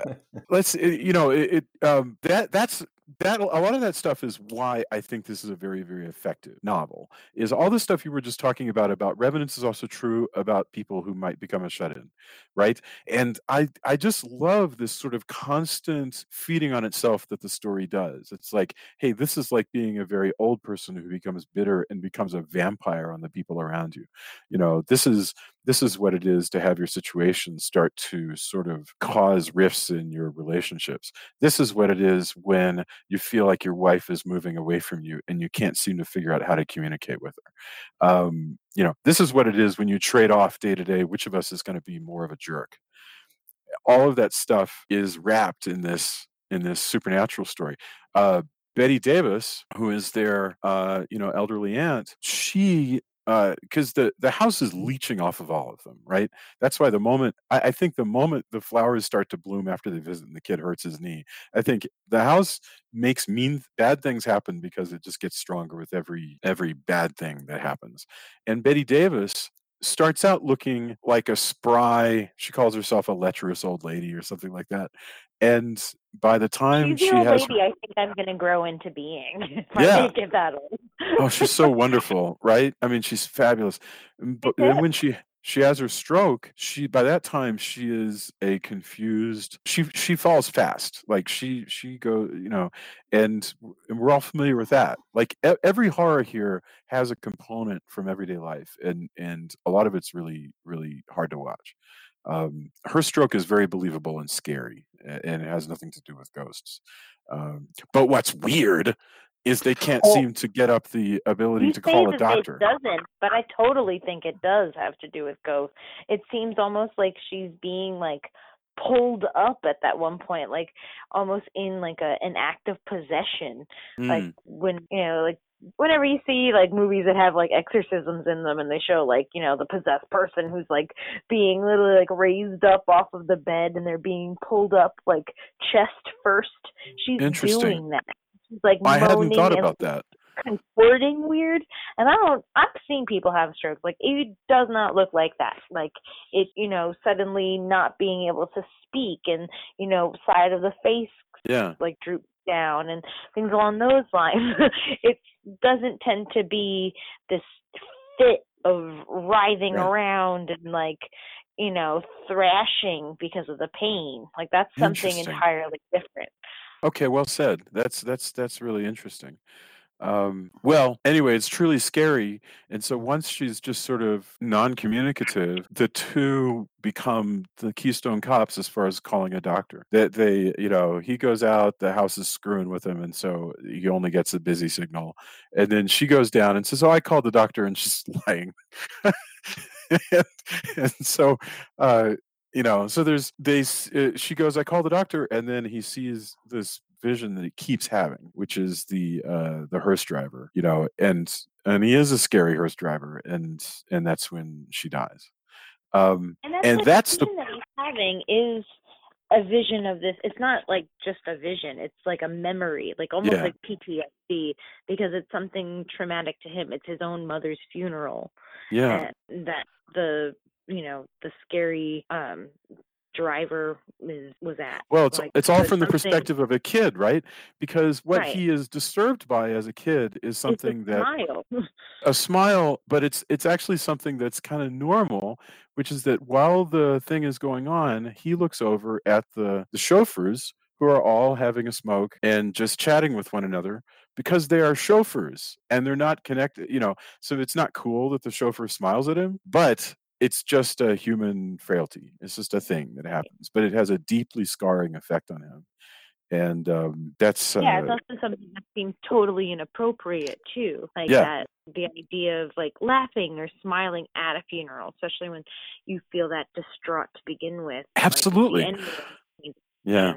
let's uh, you know it, it um, that that's that a lot of that stuff is why I think this is a very very effective novel. Is all the stuff you were just talking about about revenants is also true about people who might become a shut-in, right? And I I just love this sort of constant feeding on itself that the story does. It's like, hey, this is like being a very old person who becomes bitter and becomes a vampire on the people around you. You know, this is this is what it is to have your situation start to sort of cause rifts in your relationships. This is what it is when you feel like your wife is moving away from you and you can't seem to figure out how to communicate with her. Um, you know, this is what it is when you trade off day to day which of us is going to be more of a jerk. All of that stuff is wrapped in this in this supernatural story. Uh, Bette Davis, who is their uh, you know elderly aunt, she Uh, because the the house is mm-hmm. leeching off of all of them, right? That's why the moment I, I think the moment the flowers start to bloom after they visit and the kid hurts his knee, I think the house makes mean bad things happen because it just gets stronger with every every bad thing that happens. And Bette Davis starts out looking like a spry she calls herself a lecherous old lady or something like that and by the time She's she has lady I think I'm going to grow into being. Yeah. That old. oh she's so wonderful right i mean she's fabulous but then when she she has her stroke she by that time she is a confused she she falls fast like she she go you know and, and we're all familiar with that like e- every horror here has a component from everyday life and and a lot of it's really really hard to watch um, her stroke is very believable and scary and it has nothing to do with ghosts um, but what's weird is they can't Oh. seem to get up the ability to call a doctor It doesn't, but I totally think it does have to do with ghosts. It seems almost like she's being like pulled up at that one point, like almost in like a an act of possession. Like Mm. when you know, like whenever you see like movies that have like exorcisms in them and they show like, you know, the possessed person who's like being literally like raised up off of the bed and they're being pulled up like chest first. She's doing that. She's like I hadn't moaning thought and about that. comforting weird and i don't i've seen people have strokes like it does not look like that like it you know suddenly not being able to speak and you know side of the face Yeah. like droops down and things along those lines it doesn't tend to be this fit of writhing Right. around and like you know thrashing because of the pain like that's something entirely different Okay, well said. That's that's that's really interesting. Um, well, anyway, it's truly scary. And so once she's just sort of non-communicative, the two become the Keystone Cops as far as calling a doctor. That they, you know, he goes out, the house is screwing with him, and so he only gets a busy signal. And then she goes down and says, "Oh, I called the doctor," and she's lying. and, and so uh you know so there's they uh, she goes i call the doctor and then he sees this vision that he keeps having which is the uh the hearse driver you know and and he is a scary hearse driver and and that's when she dies um And that's and the that's the that he's having is a vision of this. It's not like just a vision. It's like a memory, like almost Yeah. like PTSD, because it's something traumatic to him. It's his own mother's funeral. yeah And that the you know the scary um driver is was at. Well, it's Like, it's all from the perspective of a kid, right? Because what Right. he is disturbed by as a kid is It's a something that smile. a smile, but it's it's actually something that's kind of normal, which is that while the thing is going on, he looks over at the the chauffeurs who are all having a smoke and just chatting with one another because they are chauffeurs and they're not connected, you know. So it's not cool that the chauffeur smiles at him, but it's just a human frailty. It's just a thing that happens, but it has a deeply scarring effect on him. And um, that's yeah, it's uh, also something that seems totally inappropriate too. Like Yeah. that the idea of like laughing or smiling at a funeral, especially when you feel that distraught to begin with. like, Absolutely. it, yeah.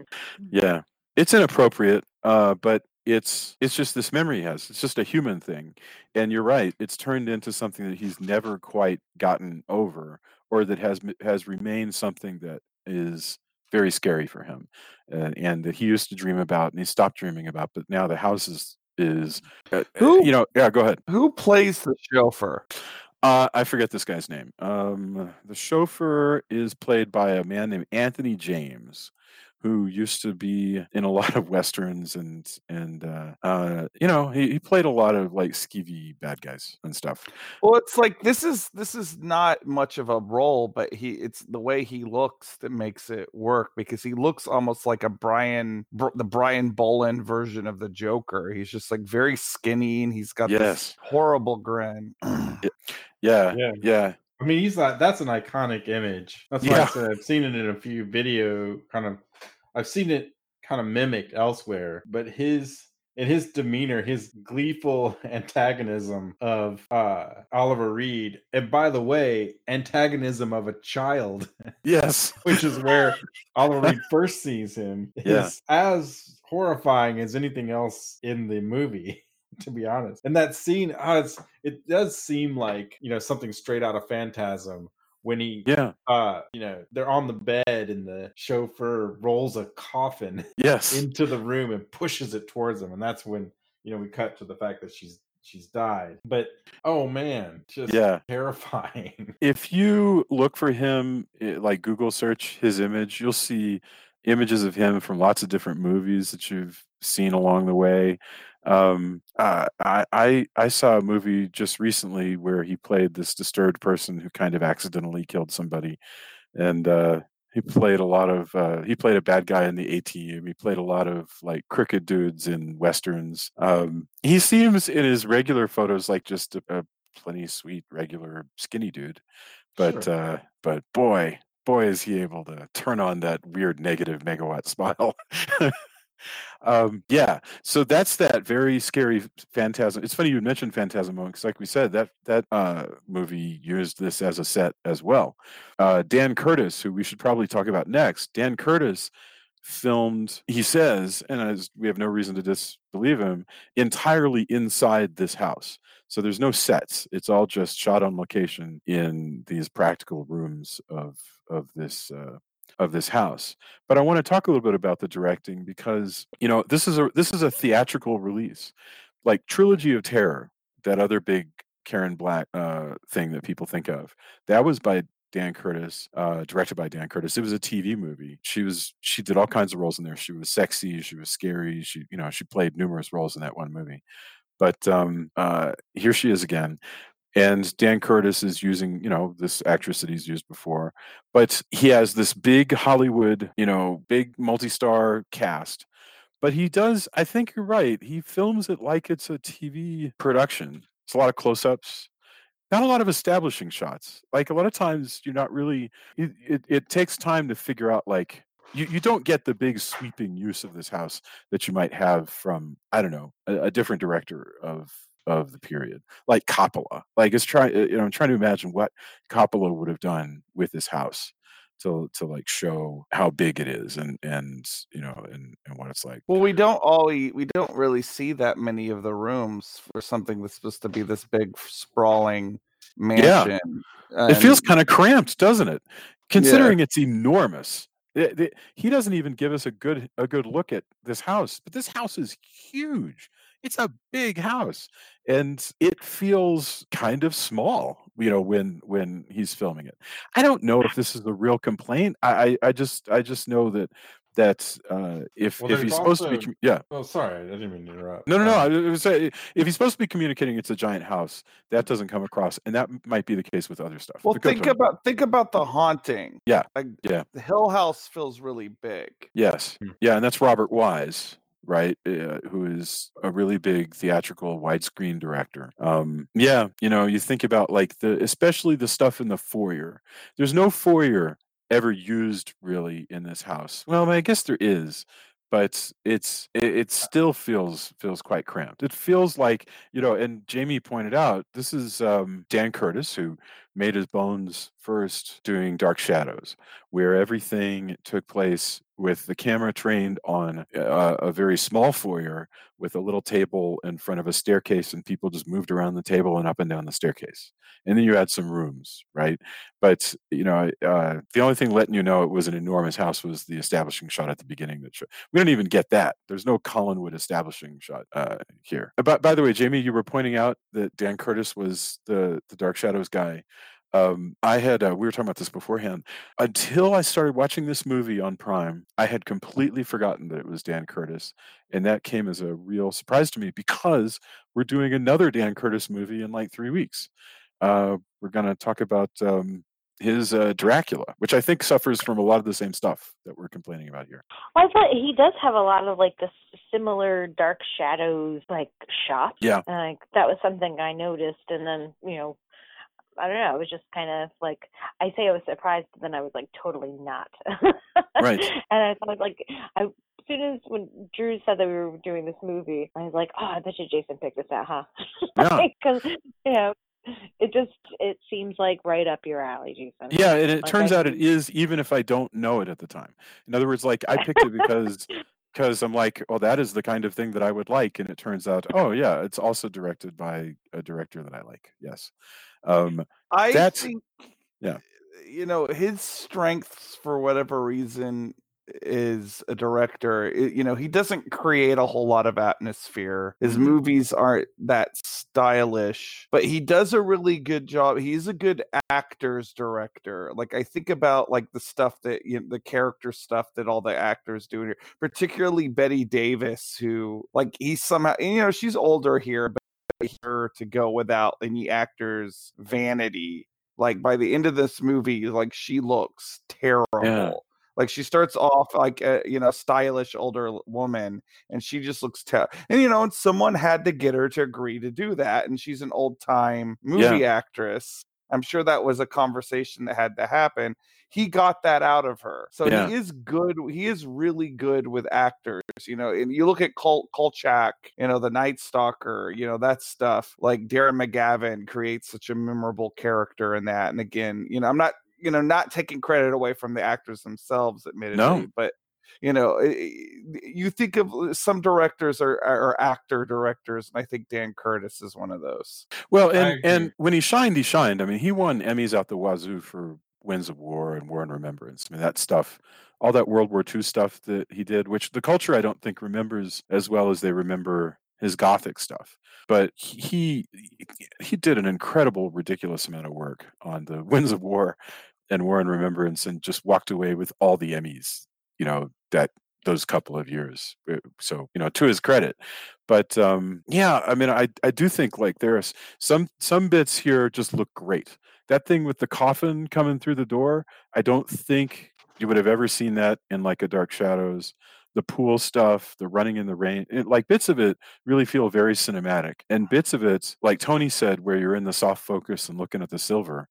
Yeah, it's inappropriate, uh, but it's it's just this memory he has. It's just a human thing, and you're right. It's turned into something that he's never quite gotten over, or that has has remained something that is very scary for him, uh, and that he used to dream about, and he stopped dreaming about. But now the house is is uh, uh, Who- you know yeah go ahead Who plays the chauffeur? uh, I forget this guy's name. Um, the chauffeur is played by a man named Anthony James, who used to be in a lot of westerns and and uh, uh, you know he, he played a lot of like skeevy bad guys and stuff. Well, it's like this is this is not much of a role, but he it's the way he looks that makes it work because he looks almost like a Brian Br- the Brian Bolland version of the Joker. He's just like very skinny and he's got Yes. this horrible grin. Yeah, Yeah. yeah, I mean, he's like that's an iconic image. That's why Yeah. I said I've seen it in a few video kind of. I've seen it kind of mimicked elsewhere, but his in his demeanor, his gleeful antagonism of uh Oliver Reed, and by the way, antagonism of a child, yes, which is where Oliver Reed first sees him, is Yeah. as horrifying as anything else in the movie. To be honest, and that scene, oh, it does seem like you know something straight out of Phantasm when he, yeah, uh, you know, they're on the bed and the chauffeur rolls a coffin yes, into the room and pushes it towards him, and that's when you know we cut to the fact that she's she's died. But oh man, just Yeah. terrifying. if you look for him eh, like google search his image you'll see images of him from lots of different movies that you've seen along the way um uh, I, I i saw a movie just recently where he played this disturbed person who kind of accidentally killed somebody and uh he played a lot of uh he played a bad guy in the a team he played a lot of like crooked dudes in westerns. Um he seems in his regular photos like just a, a plenty sweet regular skinny dude but Sure. uh but boy boy is he able to turn on that weird negative megawatt smile um yeah so that's that very scary phantasm it's funny you mentioned phantasm because like we said that that uh movie used this as a set as well. Uh dan curtis who we should probably talk about next dan curtis filmed he says and as we have no reason to disbelieve him entirely inside this house. So there's no sets it's all just shot on location in these practical rooms of of this uh of this house but i want to talk a little bit about the directing because you know this is a this is a theatrical release like trilogy of terror that other big karen black uh thing that people think of that was by Dan Curtis, uh, directed by Dan Curtis. It was a TV movie. She was she did all kinds of roles in there. She was sexy, she was scary. She you know she played numerous roles in that one movie. But um, uh, here she is again, and Dan Curtis is using you know this actress that he's used before, but he has this big Hollywood you know big multi-star cast. But he does. I think you're right. He films it like it's a TV production. It's a lot of close-ups not a lot of establishing shots. Like a lot of times, you're not really. It, it, it takes time to figure out like you, you don't get the big sweeping use of this house that you might have from I don't know a, a different director of of the period like Coppola. Like it's trying you know I'm trying to imagine what Coppola would have done with this house to to like show how big it is and and you know and and what it's like. Well, we don't always we don't really see that many of the rooms for something that's supposed to be this big sprawling mansion. It feels kind of cramped, doesn't it? Considering it's enormous. It- it- he doesn't even give us a good a good look at this house, but this house is huge. It's a big house and it feels kind of small you know when when he's filming it i don't know if this is a real complaint i i, I just i just know that that uh if Well, if he's supposed to be yeah Oh, sorry, I didn't mean to interrupt. no no no Um, I was gonna if he's supposed to be communicating it's a giant house that doesn't come across and that might be the case with other stuff Well, go, think about think about the haunting. Yeah, like yeah. the Hill House feels really big. Yes. Hmm. Yeah, and that's Robert Wise, right? Uh, who is a really big theatrical widescreen director. Um, yeah, you know, you think about like the especially the stuff in the foyer. There's no foyer ever used really in this house. Well, I, guess there is, but it's it, it still feels feels quite cramped. It feels like you know, and Jamie pointed out this is um, Dan Curtis who made his bones first doing Dark Shadows, where everything took place with the camera trained on uh, a very small foyer with a little table in front of a staircase, and people just moved around the table and up and down the staircase. And then you had some rooms, right? But you know, uh, the only thing letting you know it was an enormous house was the establishing shot at the beginning. That we don't even get that. There's no Collinwood establishing shot uh, here. By, by the way, Jamie, you were pointing out that Dan Curtis was the the Dark Shadows guy um, I had uh, we were talking about this beforehand. Until I started watching this movie on Prime, I had completely forgotten that it was Dan Curtis, and that came as a real surprise to me because we're doing another Dan Curtis movie in like three weeks. Uh, we're going to talk about um, his uh, Dracula, which I think suffers from a lot of the same stuff that we're complaining about here. Well, I thought he does have a lot of like the similar dark shadows like shots. Yeah. And like that was something I noticed, and then you know, I don't know. I was just kind of like I say I was surprised, but then I was like totally not. Right. And I thought like I. As soon as when Drew said that we were doing this movie, I was like, "Oh, I bet you Jason picked this out, huh?" Yeah. Because you know, it just it seems like right up your alley, Jason. Yeah, and it Like, turns I out it is, even if I don't know it at the time. In other words, like I picked it because because I'm like, well, that is the kind of thing that I would like, and it turns out, oh yeah, it's also directed by a director that I like. Yes, um, I that's think yeah. you know his strengths for whatever reason is a director you know he doesn't create a whole lot of atmosphere. His Mhm. movies aren't that stylish but he does a really good job. He's a good actors director. Like i think about like the stuff that you know, the character stuff that all the actors do here particularly Bette Davis who like he's somehow you know she's older here but her to go without any actors vanity. Like by the end of this movie like she looks terrible like she starts off like a you know stylish older woman and she just looks terrible and you know and someone had to get her to agree to do that and she's an old time movie actress. I'm sure that was a conversation that had to happen. He got that out of her. So Yeah. he is good he is really good with actors you know and you look at Kol- kolchak you know the night stalker you know that stuff like darren mcgavin creates such a memorable character in that and again you know i'm not you know not taking credit away from the actors themselves admittedly no. but you know i- i- you think of uh, some directors are, are actor directors and i think dan curtis is one of those Well, and and when he shined, he shined. I mean, he won Emmys out the wazoo for Winds of War and War and Remembrance. I mean, that stuff, all that World War II stuff that he did, which the culture I don't think remembers as well as they remember his Gothic stuff. But he he did an incredible, ridiculous amount of work on the Winds of War and War and Remembrance, and just walked away with all the Emmys. You know that those couple of years. Uh, So you know, to his credit. But um, yeah, I mean, I I do think like there's some some bits here just look great. That thing with the coffin coming through the door, I don't think you would have ever seen that in like a Dark Shadows. The pool stuff, the running in the rain, it, like bits of it really feel very cinematic, and bits of it, like Tony said, where you're in the soft focus and looking at the silver,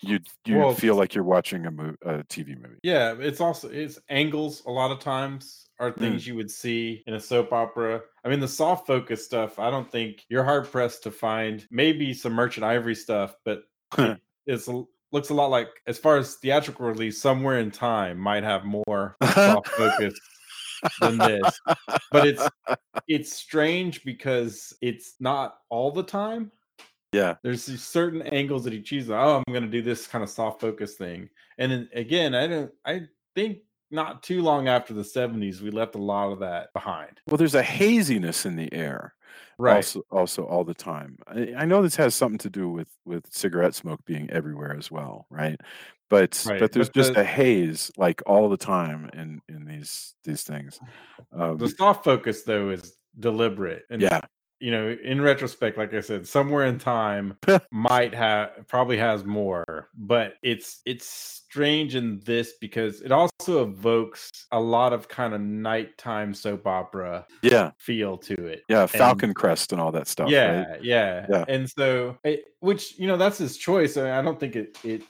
you you Well, feel like you're watching a, mo- a TV movie. Yeah, it's also it's angles a lot of times are Mm. things you would see in a soap opera. I mean, the soft focus stuff, I don't think you're hard pressed to find maybe some merchant ivory stuff, but it- it's looks a lot like as far as theatrical release, somewhere in time might have more soft focus than this. But it's it's strange because it's not all the time. Yeah. There's these certain angles that he chooses. Oh, I'm going to do this kind of soft focus thing, and then again, I don't. I think not too long after the 70s, we left a lot of that behind. Well, there's a haziness in the air. Right. Also, also all the time. I, I know this has something to do with with cigarette smoke being everywhere as well, right? But Right, but there's but just the- a haze like all the time in in these these things. Um, The soft focus, though, is deliberate. And yeah, you know, in retrospect, like I said, somewhere in time might have probably has more, but it's it's strange in this because it also evokes a lot of kind of nighttime soap opera yeah, feel to it. yeah. And- Falcon Crest and all that stuff. yeah, right? yeah, Yeah. And so, it, which you know, that's his choice. I, mean, I don't think it it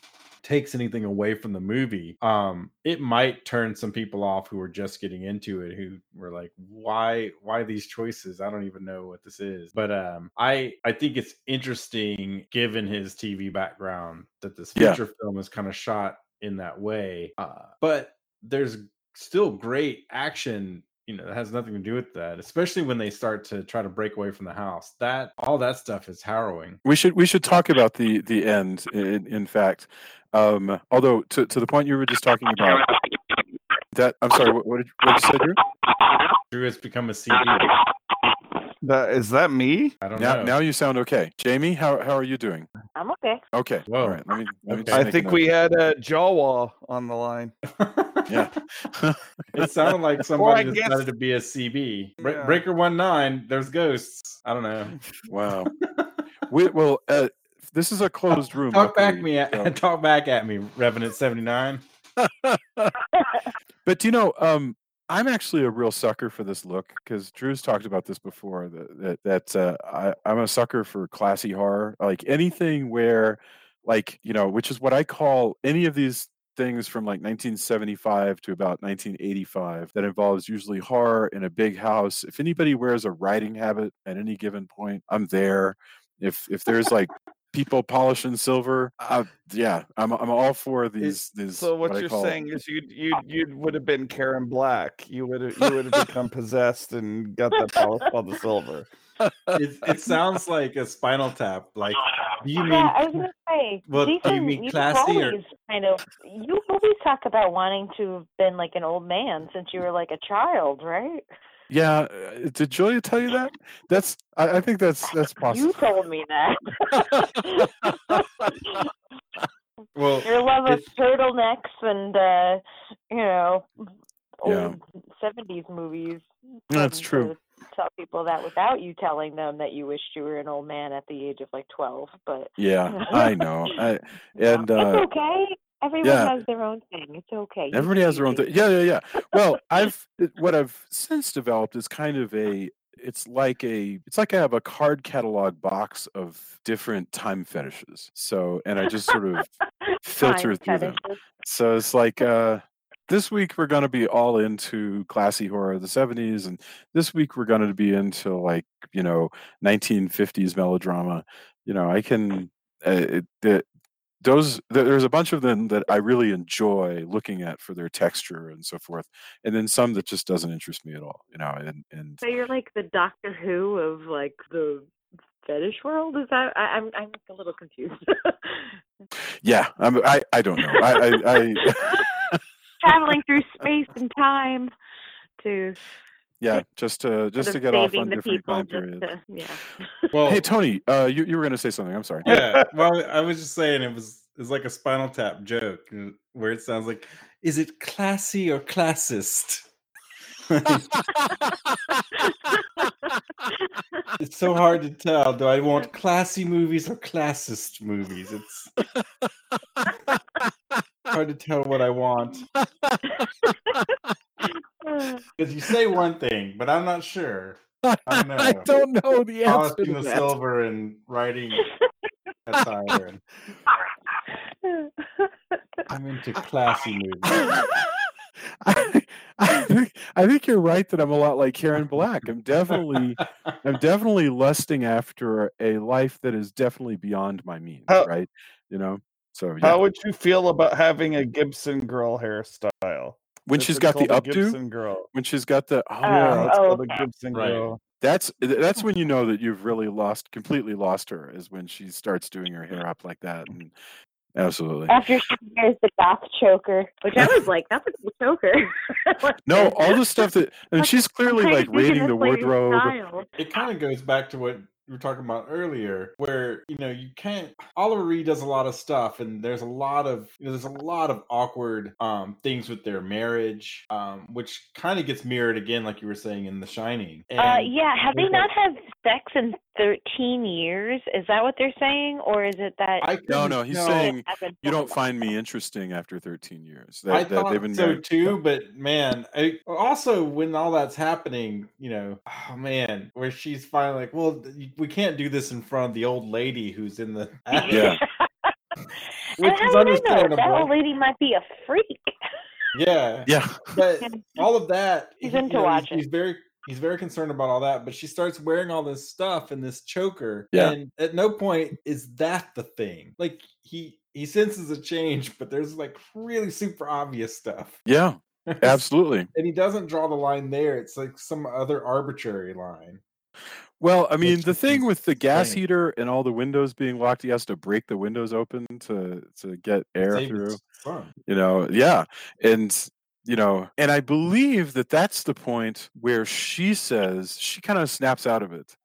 takes anything away from the movie. Um, it might turn some people off who are just getting into it, who were like, "Why, why these choices? I don't even know what this is." But um, I I think it's interesting given his TV background that this Yeah. feature film is kind of shot in that way. Uh, but there's still great action you know that has nothing to do with that especially when they start to try to break away from the house that all that stuff is harrowing We should we should talk about the the end. In, in fact, um, although to to the point you were just talking about that. I'm sorry. What, what did what did you say, Drew? drew has become a cb That is that me? i don't Now know now you sound okay. Jamie, how how are you doing? I'm okay. Okay. Whoa. All right. Let me. Let me Okay. I think we had a Jawa on the line. Yeah. it sounded like somebody I decided guess- to be a cb Bre- Yeah. breaker one nine there's ghosts i don't know Wow. we, well, uh, this is a closed room. talk back me at, so- talk back at me revenant 79 But do you know, um, I'm actually a real sucker for this look because Drew's talked about this before. That that, that uh, I, I'm a sucker for classy horror, like anything where, like you know, which is what I call any of these things from like 1975 to about 1985 that involves usually horror in a big house. If anybody wears a riding habit at any given point, I'm there. If if there's like people polishing silver, uh, yeah, I'm I'm all for these these. So what, I you're saying is you you you would have been Karen Black. You would have you would have become possessed and got that polish on the silver. it, it sounds like a spinal tap like you mean yeah, I was gonna say. well, do you Jason, mean you've classy or- always kind of you always talk about wanting to have been like an old man since you were like a child, right? Yeah, uh, did Julia tell you that? That's I, I think that's that's possible. You told me that. well Your love of turtlenecks and uh, you know Yeah. old seventies movies. That's true. Tell people that without you telling them that you wished you were an old man at the age of like twelve, but Yeah, I know. I and it's uh, okay. Everyone yeah. has their own thing. It's okay. Everybody has their own thing. Yeah, yeah, yeah. Well, I've what I've since developed is kind of a. It's like a. It's like I have a card catalog box of different time fetishes. So, and I just sort of filter through them. So it's like uh this week we're going to be all into classy horror of the 70s and this week we're going to be into like you know 1950s melodrama you know i can uh, it, the, those there's a bunch of them that i really enjoy looking at for their texture and so forth and then some that just doesn't interest me at all you know and and So you're like the Doctor Who of like the fetish world? Is that I, I'm I'm a little confused. yeah I'm, i i don't know i i, I Traveling through space and time to yeah just to just to get off on different people. time periods to, yeah. well hey tony uh you, you were going to say something i'm sorry yeah well i was just saying it was it's like a spinal tap joke where it sounds like is it classy or classist it's so hard to tell do i want classy movies or classist movies it's hard to tell what i want because you say one thing but i'm not sure I don't know. I don't know the answer polishing the that. silver and writing i'm into classy movies I, I think I think you're right that I'm a lot like Karen Black. I'm definitely I'm definitely lusting after a life that is definitely beyond my means, How- right? You know. So yeah. How would you feel about having a Gibson girl hairstyle? When Is she's got the updo, Gibson girl. when she's got the oh, yeah, um, it's oh, a Gibson Right. girl. that's that's when you know that you've really lost completely lost her is when she starts doing her hair up like that and absolutely. After she wears the goth choker, which I was like, that's a cool choker. No, all the stuff that and Like, she's clearly like raiding the wardrobe. style. it kind of goes back to what we were talking about earlier, where you know you can't. Oliver Reed does a lot of stuff, and there's a lot of you know there's a lot of awkward um, things with their marriage, um, which kind of gets mirrored again, like you were saying in The Shining. Uh, yeah, have they not had sex in 13 years? Is that what they're saying? Or is it that. I No, no, he's no, saying you don't find me interesting after 13 years. That, I that thought they've been so married. too, but man, I, also when all that's happening, you know, oh man, where she's finally like, well, we can't do this in front of the old lady who's in the Yeah. which and is how would I know? That old lady might be a freak. Yeah, Yeah. but all of that, He's he- you into know, he's, watching. he's very. He's very concerned about all that, but she starts wearing all this stuff and this choker. Yeah. And at no point is that the thing. Like he he senses a change, but there's like really super obvious stuff. Yeah, absolutely. and he doesn't draw the line there. It's like some other arbitrary line. Well, I mean, the thing with the gas insane. heater and all the windows being locked, he has to break the windows open to to get air through. You know, yeah, and you know, and I believe that that's the point where she says she kind of snaps out of it.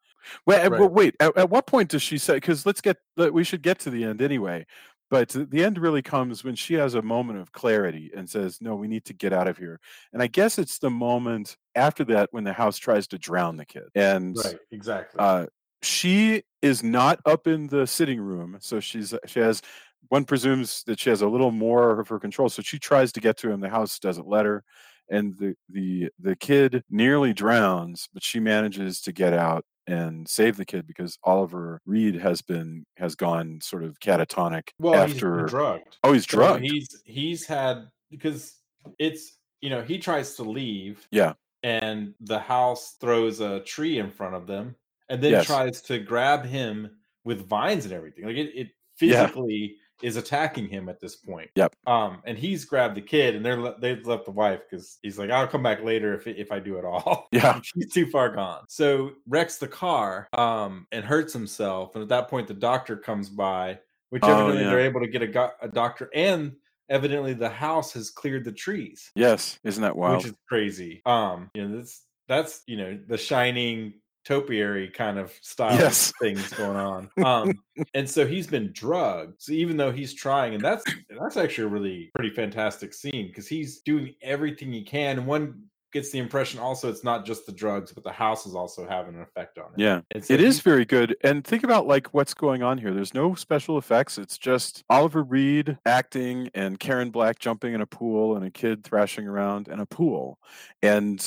Well, at- Right. wait. At, at what point does she say? Because let's get. We should get to the end anyway. But the end really comes when she has a moment of clarity and says, "No, we need to get out of here." And I guess it's the moment after that when the house tries to drown the kid, and Right, exactly. uh, she is not up in the sitting room, so she's she has. One presumes that she has a little more of her control, so she tries to get to him. The house doesn't let her, and the the the kid nearly drowns, but she manages to get out and save the kid because Oliver Reed has been has gone sort of catatonic well, after. been drugged. Oh, he's So drugged. he's he's had because it's you know he tries to leave. Yeah. And the house throws a tree in front of them, and then Yes. tries to grab him with vines and everything. Like it, it physically is attacking him at this point. Yep. Um, and he's grabbed the kid, and they're le- they've left the wife because he's like, "I'll come back later if if I do it all." Yeah. she's too far gone. So wrecks the car, um, and hurts himself. And at that point, the doctor comes by, which Oh, evidently yeah. they're able to get a, go- a doctor, and evidently the house has cleared the trees, Yes, isn't that wild? which is crazy. Um, you know, that's that's you know the shining topiary kind of style Yes. things going on. Um, and so he's been drugged. So even though he's trying, and that's that's actually a really pretty fantastic scene because he's doing everything he can. And one gets the impression also it's not just the drugs, but the house is also having an effect on it. Yeah, so it is very good. And think about like what's going on here. There's no special effects. It's just Oliver Reed acting and Karen Black jumping in a pool and a kid thrashing around in a pool. And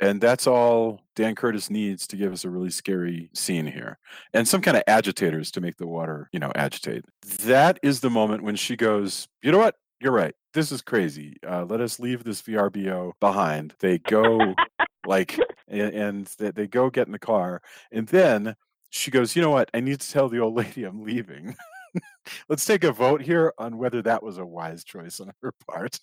and that's all Dan Curtis needs to give us a really scary scene here. And some kind of agitators to make the water, you know, agitate. That is the moment when she goes, "You know what? You're right. This is crazy. Uh, let us leave this VRBO behind." They go like and, and they, they go get in the car and then she goes you know what i need to tell the old lady i'm leaving let's take a vote here on whether that was a wise choice on her part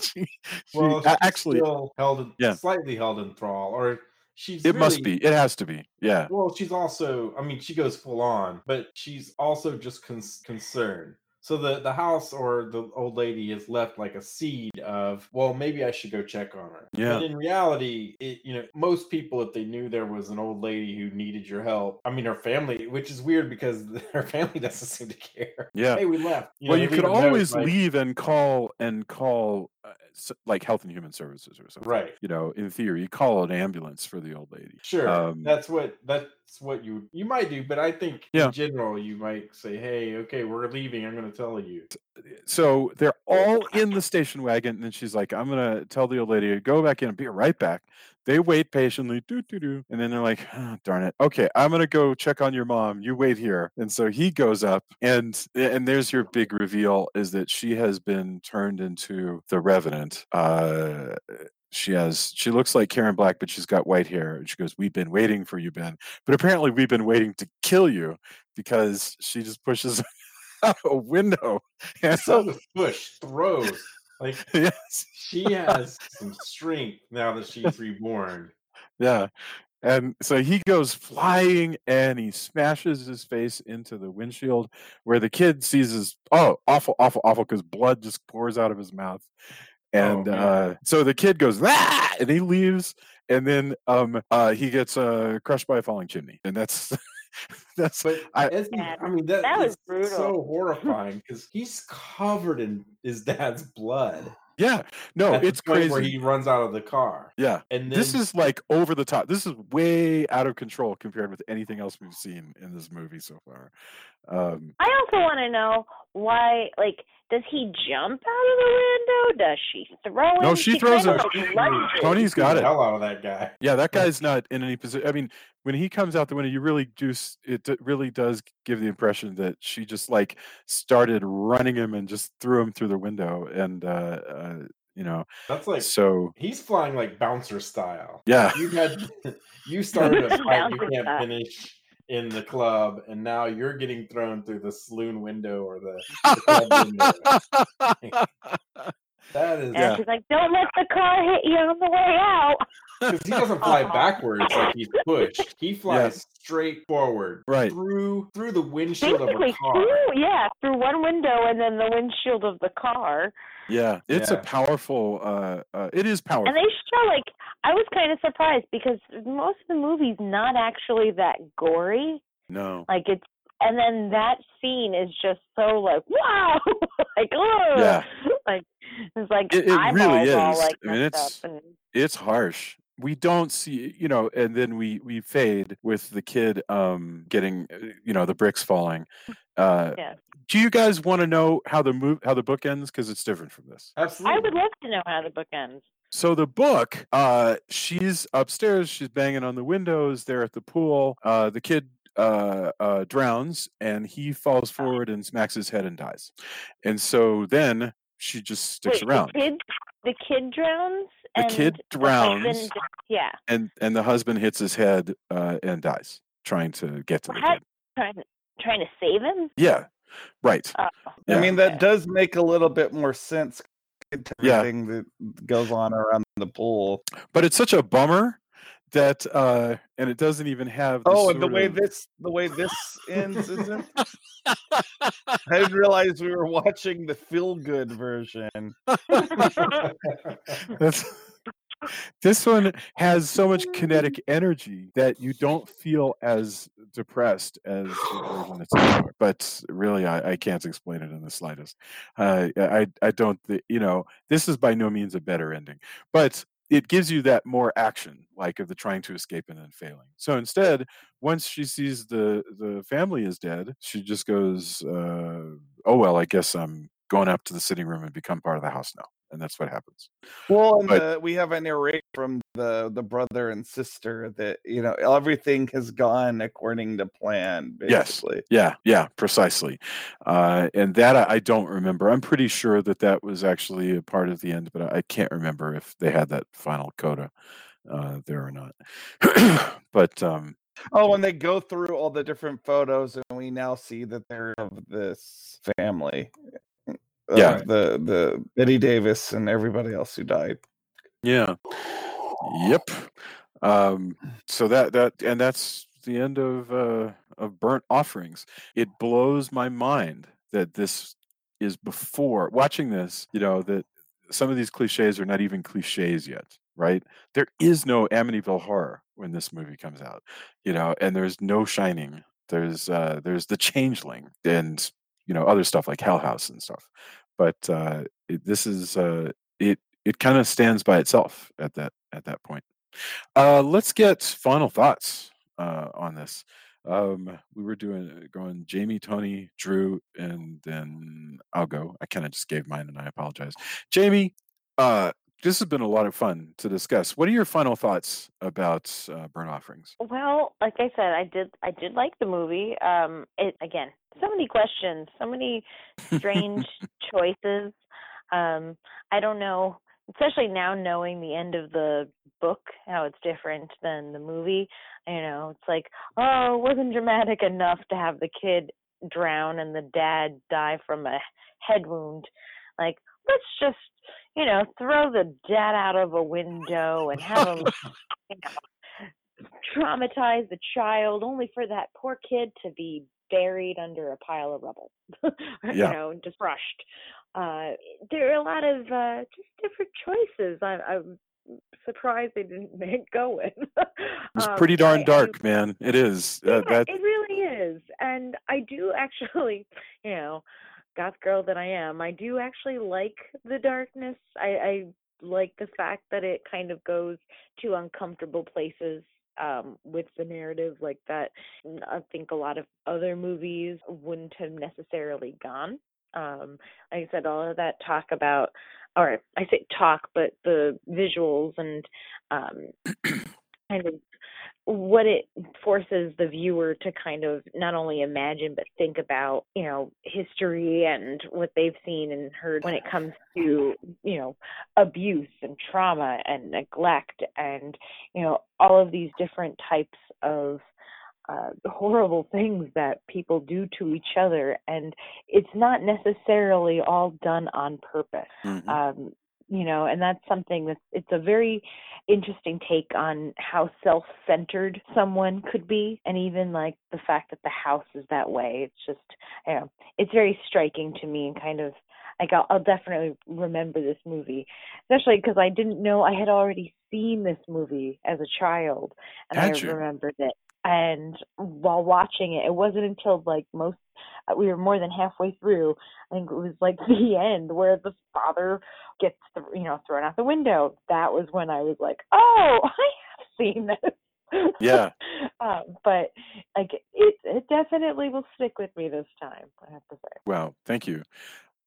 she, she well, she's actually still held in, Yeah. slightly held in thrall, or she's it must be it has to be yeah Well, she's also, I mean, she goes full on, but she's also just con- concerned. So the the house or the old lady is left like a seed of, well, maybe I should go check on her. Yeah. But in reality, it you know, most people if they knew there was an old lady who needed your help, I mean, her family, which is weird because her family doesn't seem to care. Yeah. Hey, we left. well know, you could leave a note, always like- leave and call and call like health and human services or something Right. you know in theory you call an ambulance for the old lady Sure, Um, that's what that's what you you might do, but I think Yeah. in general you might say, "Hey, okay, we're leaving. I'm going to tell you." so they're all in the station wagon, and then she's like, "I'm gonna tell the old lady to go back in and be right back." They wait patiently, and then they're like, "Ah, "Darn it! Okay, I'm gonna go check on your mom. You wait here." And so he goes up, and and there's your big reveal: is that she has been turned into the Revenant. Uh, she has she looks like Karen Black, but she's got white hair. And she goes, "We've been waiting for you, Ben, but apparently we've been waiting to kill you." Because she just pushes a window. And So push throws like yes. she has some strength now that she's reborn. Yeah. And so he goes flying and he smashes his face into the windshield where the kid sees his oh awful awful awful because blood just pours out of his mouth. And man. uh, so the kid goes ah! and he leaves and then um uh he gets uh crushed by a falling chimney and that's that's But I- he- I mean, that, that was brutal. so horrifying because he's covered in his dad's blood. yeah. No at the it's point crazy. where he runs out of the car, yeah. And then this is like over the top. This is way out of control compared with anything else we've seen in this movie so far. Um I also want to know why, like, does he jump out of the window? Does she throw him? No, she throws kind him. of She lunges. Tony's beat got the it. hell out of that guy. Yeah, that guy's not in any position. I mean, when he comes out the window, you really do. It really does give the impression that she just like started running him and just threw him through the window, and uh, uh you know, That's like so he's flying like bouncer style. yeah, You had you started a fight you can't style. finish in the club, and now you're getting thrown through the saloon window or the, the club window. That is And she's like, "Don't let the car hit you on the way out." because he doesn't fly backwards like he's pushed. He flies Yeah. straight forward, Right. through through the windshield of Basically, a car. through yeah, through one window and then the windshield of the car. Yeah. It's a powerful. uh, uh It is powerful. And they show like I was kind of surprised because most of the movie's not actually that gory. no. Like it's and then that scene is just so like wow, like oh, Yeah. like it's like It- it really eyeballs all is. like I mean, it's- and it's harsh we don't see you know and then we we fade with the kid um getting uh, you know the bricks falling uh Yeah. do you guys want to know how the move how the book ends because it's different from this Absolutely. I would love to know how the book ends. so the book uh she's upstairs she's banging on the windows they're at the pool uh the kid uh, uh, drowns and he falls forward and smacks his head and dies. And so then she just sticks Wait, around. the kid, the kid drowns. The and kid the drowns. husband- yeah, and and the husband hits his head uh, and dies trying to get to the How- kid. trying to trying to save him. Yeah, right. Oh, Yeah. I mean, that okay. does make a little bit more sense to Yeah. everything that goes on around the pool. But it's such a bummer that uh and it doesn't even have the Oh, and the way of- this the way this ends isn't. I didn't realize we were watching the feel good version. This one has so much kinetic energy that you don't feel as depressed as the version that's in the. But really, I, I can't explain it in the slightest. Uh, I I don't. You know, this is by no means a better ending, but it gives you that more action, like of the trying to escape and then failing. So instead, once she sees the the family is dead, she just goes, uh, "Oh well, I guess I'm going up to the sitting room and become part of the house now." And that's what happens. Well, and But- the, we have a narration from the the brother and sister that you know everything has gone according to plan. Yes. Yeah, yeah, precisely. Uh, and that I, I don't remember. I'm pretty sure that that was actually a part of the end, but I, I can't remember if they had that final coda uh, there or not. but um, Oh, and they go through all the different photos, and we now see that they're of this family. Uh, Yeah. the the Bette Davis and everybody else who died. yeah, yep. Um, so that that and that's the end of uh, of burnt offerings. It blows my mind that this is before watching this. You know that some of these cliches are not even cliches yet, right? There is no Amityville horror when this movie comes out, you know, and there's no Shining. There's uh, there's The Changeling and you know other stuff like Hell House and stuff, but uh, it, this is uh, it it kind of stands by itself at that at that point. Uh, let's get final thoughts uh, on this. Um, we were doing going Jamie, Tony, Drew, and then I'll go. I kind of just gave mine, and I apologize. Jamie, uh, this has been a lot of fun to discuss. What are your final thoughts about uh, burnt offerings? Well, like I said, I did I did like the movie. Um it again, so many questions, so many strange choices. Um I don't know, especially now knowing the end of the book, how it's different than the movie. You know, it's like, oh, it wasn't dramatic enough to have the kid drown and the dad die from a head wound. Like, let's just, you know, throw the dad out of a window and have him you know, traumatize the child only for that poor kid to be buried under a pile of rubble Yeah. you know just crushed uh there are a lot of uh just different choices i i'm surprised they didn't make go with It's Um, pretty darn I- I- dark, man. It is. Uh, yeah, that it really is. And I do actually, you know, goth girl that I am, I do actually like the darkness. I, I like the fact that it kind of goes to uncomfortable places um with the narrative like that I think a lot of other movies wouldn't have necessarily gone. Um like I said all of that talk about or I say talk but the visuals and um kind of what it forces the viewer to kind of not only imagine but think about you know history and what they've seen and heard when it comes to you know abuse and trauma and neglect and you know all of these different types of uh, horrible things that people do to each other. And it's not necessarily all done on purpose. Mhm. um you know and that's something that's it's a very interesting take on how self-centered someone could be and even like the fact that the house is that way it's just you know it's very striking to me and kind of like I'll, I'll definitely remember this movie especially because i didn't know i had already seen this movie as a child and Had i you? remembered it and while watching it it wasn't until like most uh, we were more than halfway through i think it was like the end where the father gets th- you know thrown out the window that was when i was like oh i have seen this Yeah. um but like it it definitely will stick with me this time i have to say Wow. Thank you.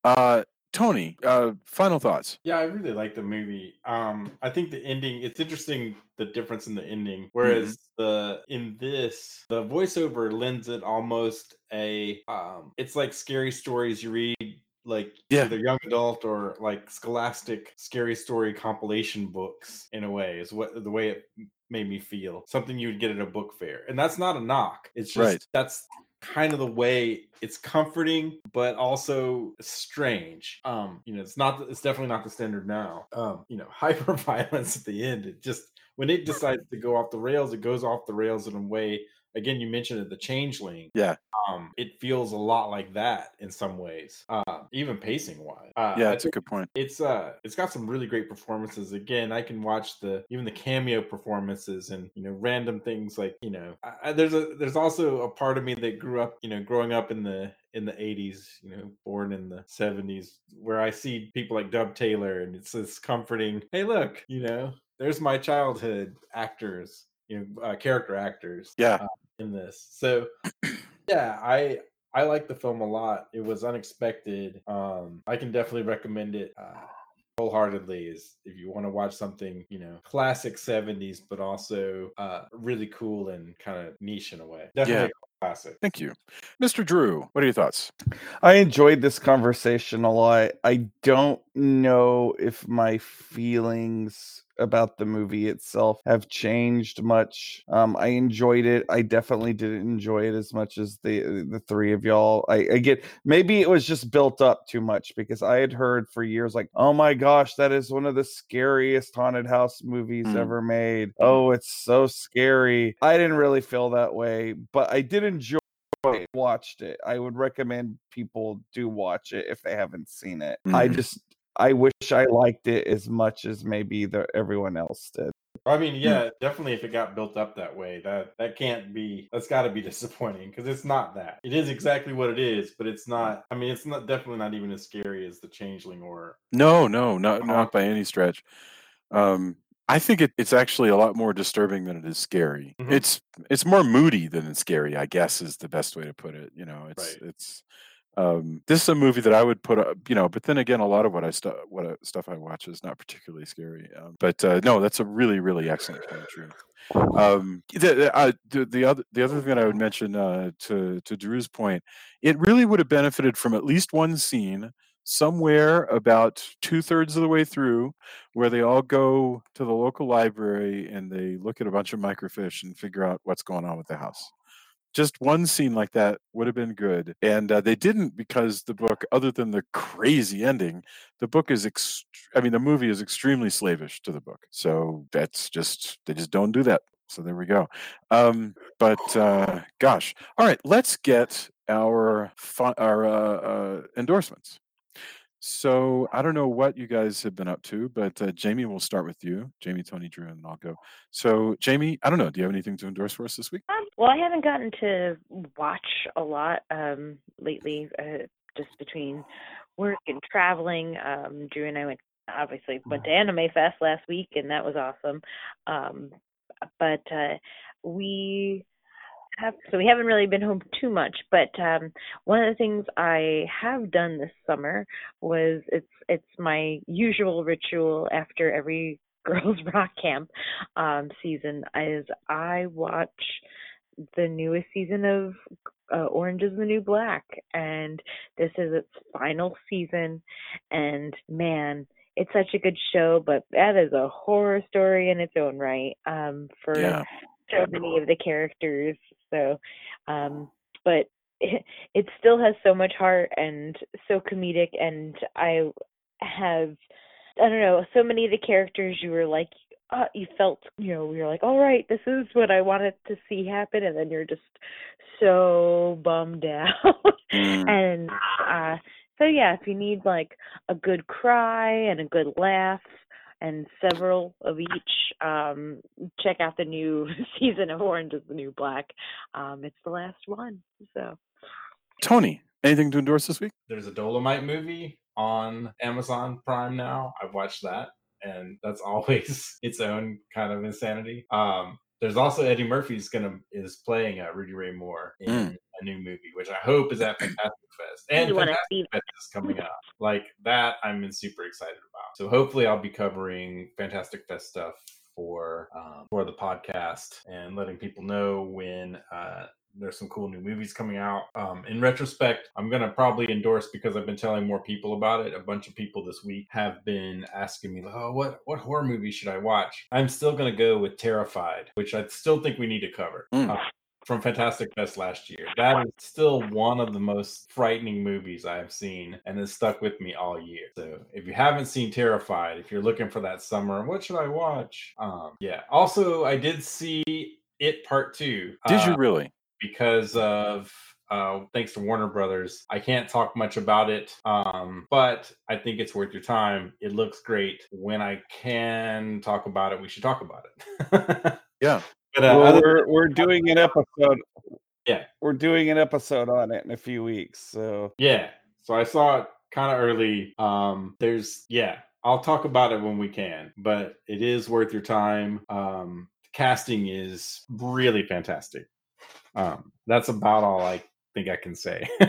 Uh, Tony, uh, final thoughts. Yeah, I really like the movie. Um, I think the ending. It's interesting the difference in the ending. Whereas the in this, the voiceover lends it almost a. Um, it's like scary stories you read, like Yeah. either young adult or like scholastic scary story compilation books. In a way, is what the way it made me feel. Something you would get at a book fair, and that's not a knock. It's just Right. that's kind of the way it's comforting but also strange. Um you know it's not it's definitely not the standard now. Um you know hyper violence at the end it just when it decides to go off the rails it goes off the rails in a way again you mentioned it the changeling Yeah. um it feels a lot like that in some ways uh even pacing wise uh, Yeah, that's a good point. it's uh it's got some really great performances again i can watch the even the cameo performances and you know random things like you know I, I- there's a there's also a part of me that grew up you know growing up in the in the 80s you know born in the 70s where i see people like dub taylor and it's this comforting hey look you know there's my childhood actors you know uh, character actors Yeah. uh, in this so yeah i i like the film a lot it was unexpected um i can definitely recommend it uh wholeheartedly is if you want to watch something you know classic 70s but also uh really cool and kind of niche in a way definitely Yeah. classic Thank you. Mr. Drew, what are your thoughts? I enjoyed this conversation a lot. I don't know if my feelings about the movie itself have changed much. Um, I enjoyed it. I definitely didn't enjoy it as much as the the three of y'all. I, I get maybe it was just built up too much because I had heard for years like, oh my gosh, that is one of the scariest haunted house movies Mm. ever made. Oh, it's so scary. I didn't really feel that way, but I did enjoy watched it. I would recommend people do watch it if they haven't seen it. I Mhm. just I wish I liked it as much as maybe the everyone else did. i mean yeah definitely if it got built up that way that that can't be that's got to be disappointing because it's not that it is exactly what it is but it's not i mean it's not definitely not even as scary as the changeling or No, no, not not by any stretch. Um, I think it, it's actually a lot more disturbing than it is scary. Mhm. It's it's more moody than it's scary. I guess is the best way to put it. You know, it's Right. it's um, this is a movie that I would put up. You know, but then again, a lot of what I stu- what I, stuff I watch is not particularly scary. Um, but uh, no, that's a really really excellent Drew. Um, the, uh, the the other the other thing that I would mention uh, to to Drew's point, it really would have benefited from at least one scene somewhere about two thirds of the way through where they all go to the local library and they look at a bunch of microfiche and figure out what's going on with the house. Just one scene like that would have been good. And uh, they didn't because the book, other than the crazy ending, the book is, ext- I mean, the movie is extremely slavish to the book. So that's just, they just don't do that. So there we go. Um, but uh, gosh, all right, let's get our fi- our uh, uh, endorsements. So I don't know what you guys have been up to, but uh, Jamie, we'll start with you. Jamie, Tony, Drew, and then I'll go. So Jamie, I don't know. Do you have anything to endorse for us this week? Um, well, I haven't gotten to watch a lot um, lately, uh, just between work and traveling. Um, Drew and I went obviously went to Anime Fest last week, and that was awesome. Um, but uh, we have so we haven't really been home too much. But um, one of the things I have done this summer was it's it's my usual ritual after every girls rock camp um, season is I watch the newest season of uh, Orange is the New Black, and this is its final season. And man, it's such a good show, but that is a horror story in its own right um, for Yeah. So many of the characters. So, um, but it, it still has so much heart and so comedic, and I have I don't know so many of the characters you were like. Uh, you felt, you know, you're like, all right, this is what I wanted to see happen, and then you're just so bummed out. and uh, so yeah, if you need like a good cry and a good laugh and several of each, um, check out the new season of Orange is the New Black. Um, it's the last one. So Tony, anything to endorse this week? There's a Dolomite movie on Amazon Prime now. I've watched that, and that's always its own kind of insanity. Um, there's also Eddie Murphy's gonna is playing uh, Rudy Ray Moore in Mm. a new movie, which I hope is at Fantastic Fest. And Fantastic Fest is coming up. Like that, I'm super excited about. So hopefully, I'll be covering Fantastic Fest stuff for um, for the podcast and letting people know when uh, there's some cool new movies coming out. Um, in retrospect, I'm gonna probably endorse because I've been telling more people about it. A bunch of people this week have been asking me, "Oh, what what horror movie should I watch?" I'm still gonna go with Terrified, which I still think we need to cover. Mm. Uh, from Fantastic Fest last year. That is still one of the most frightening movies I have seen and has stuck with me all year. So if you haven't seen Terrified, if you're looking for that summer, what should I watch? Um, yeah. Also, I did see It Part Two. Did you uh, really? Because of uh, thanks to Warner Brothers. I can't talk much about it, um, but I think it's worth your time. It looks great. When I can talk about it, we should talk about it. Yeah. But uh, Well, we're we're doing an episode. Yeah. we're doing an episode on it in a few weeks. So Yeah. So I saw it kind of early. Um, there's yeah, I'll talk about it when we can, but it is worth your time. Um, the casting is really fantastic. Um, that's about all I think I can say.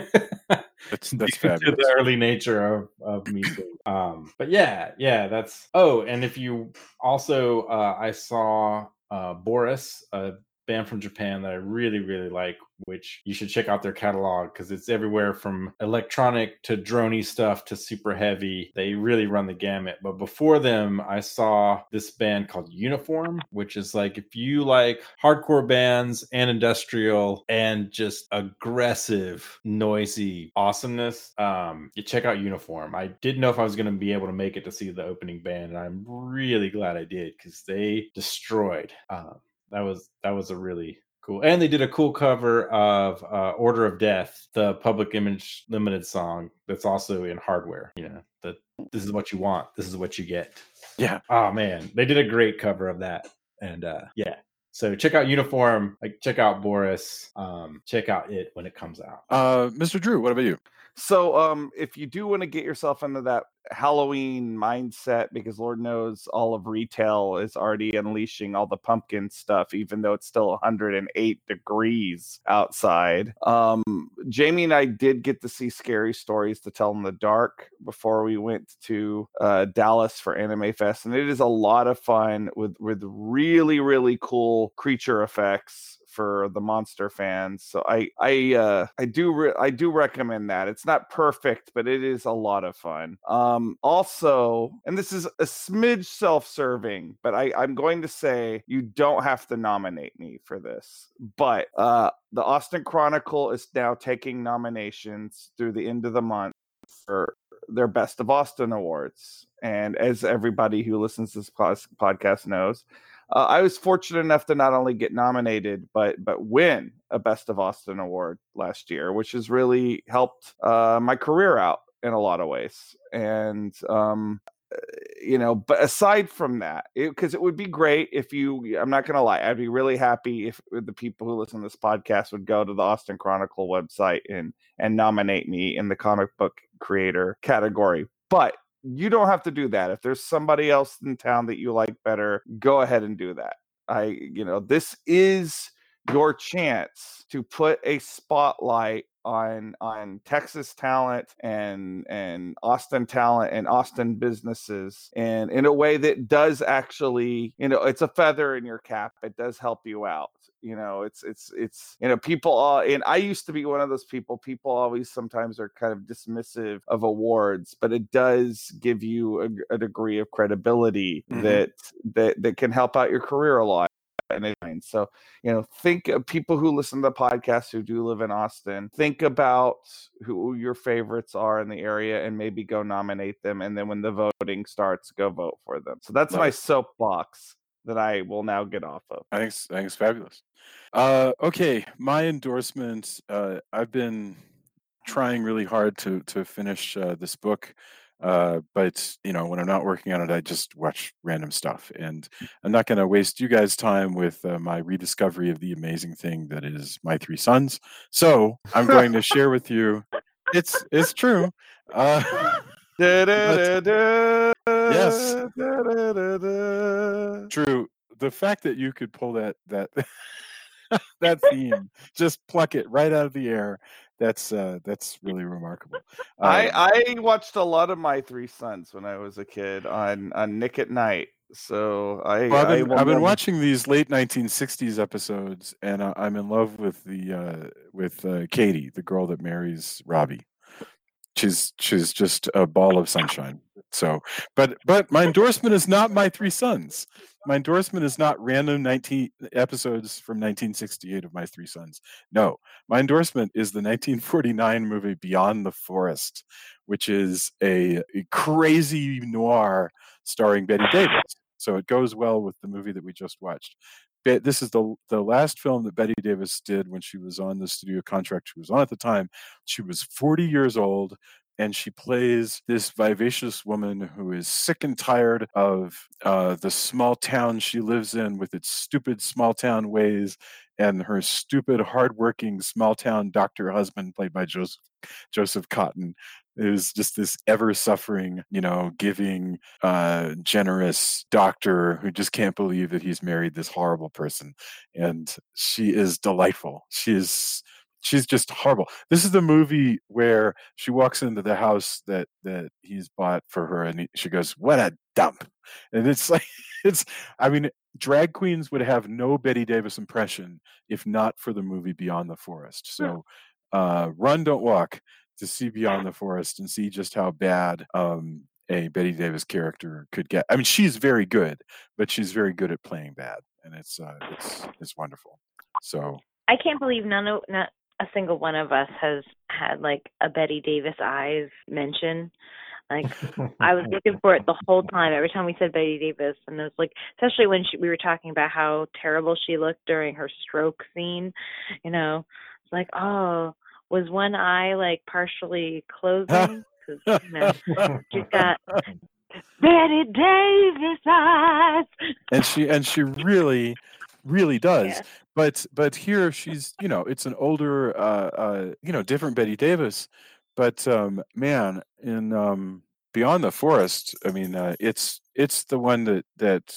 That's that's fabulous. the early nature of, of me. um, but yeah, yeah, that's. Oh, and if you also, uh, I saw uh, Boris, a band from Japan that I really, really like, which you should check out their catalog because it's everywhere from electronic to droney stuff to super heavy. They really run the gamut. But before them, I saw this band called Uniform, which is like if you like hardcore bands and industrial and just aggressive, noisy awesomeness, um, you check out Uniform. I didn't know if I was going to be able to make it to see the opening band, and I'm really glad I did because they destroyed. Um, that was that was a really cool and they did a cool cover of uh, order of death the public image limited song that's also in hardware you know that this is what you want this is what you get Yeah. oh man they did a great cover of that and uh yeah so check out uniform like check out boris um check out it when it comes out Uh, Mr. Drew, what about you? So, um, if you do want to get yourself into that Halloween mindset, because Lord knows all of retail is already unleashing all the pumpkin stuff, even though it's still 108 degrees outside. Um, Jamie and I did get to see scary stories to tell in the dark before we went to uh, Dallas for Anime Fest, and it is a lot of fun with with really really cool creature effects for the monster fans. So I I uh I do re- I do recommend that. It's not perfect, but it is a lot of fun. Um also, and this is a smidge self-serving, but I I'm going to say you don't have to nominate me for this. But uh the Austin Chronicle is now taking nominations through the end of the month for their Best of Austin awards. And as everybody who listens to this podcast knows, uh, I was fortunate enough to not only get nominated but but win a Best of Austin award last year, which has really helped uh, my career out in a lot of ways. And um, uh, you know, but aside from that, because it, it, would be great if you, I'm not going to lie, I'd be really happy if the people who listen to this podcast would go to the Austin Chronicle website and and nominate me in the comic book creator category. But you don't have to do that. If there's somebody else in town that you like better, go ahead and do that. I, you know, this is your chance to put a spotlight on on Texas talent and and Austin talent and Austin businesses and in a way that does actually you know it's a feather in your cap it does help you out you know it's it's it's you know people all and i used to be one of those people people always sometimes are kind of dismissive of awards but it does give you a, a degree of credibility mm-hmm. that that that can help out your career a lot so you know think of people who listen to the podcast who do live in austin think about who your favorites are in the area and maybe go nominate them and then when the voting starts go vote for them so that's nice. my soapbox that I will now get off of. I think, I think it's fabulous. Uh, okay, my endorsement. Uh, I've been trying really hard to to finish uh, this book, uh, but you know when I'm not working on it, I just watch random stuff, and I'm not going to waste you guys' time with uh, my rediscovery of the amazing thing that is my three sons. So I'm going to share with you. It's it's true. Uh, yes. True. The fact that you could pull that that that theme, just pluck it right out of the air. That's uh, that's really remarkable. I um I watched a lot of my three sons when I was a kid on on Nick at Nite. So I well, I've been, I, have been watching these late 1960s episodes, and I, am in love with the uh, with uh, Katie, the girl that marries Robbie she's she's just a ball of sunshine. So but but my endorsement is not my three sons. My endorsement is not random 19 episodes from 1968 of my three sons. No my endorsement is the 1949 movie beyond the forest which is a, a crazy noir starring bette davis. So it goes well with the movie that we just watched this is the the last film that Bette Davis did when she was on the studio contract she was on at the time. She was 40 years old and she plays this vivacious woman who is sick and tired of uh, the small town she lives in with its stupid small town ways and her stupid hardworking small town doctor husband played by Joseph Joseph Cotten is just this ever suffering, you know, giving, uh, generous doctor who just can't believe that he's married this horrible person. And she is delightful. She is she's just horrible. This is the movie where she walks into the house that that he's bought for her, and he, she goes, "What a dump!" And it's like it's. I mean, drag queens would have no Bette Davis impression if not for the movie Beyond the Forest. So, uh, run, don't walk to see Beyond the Forest and see just how bad um, a Bette Davis character could get. I mean, she's very good, but she's very good at playing bad, and it's uh, it's it's wonderful. So I can't believe none of not a single one of us has had like a Bette Davis eyes mention. Like I was looking for it the whole time. Every time we said Bette Davis, and it was like, especially when she, we were talking about how terrible she looked during her stroke scene. You know, it's like, oh, was one eye like partially closing because you know she's got Bette Davis eyes. And she and she really, really does. Yeah. But but here she's you know it's an older uh, uh you know different Bette Davis, but um man in um Beyond the Forest, I mean uh, it's it's the one that that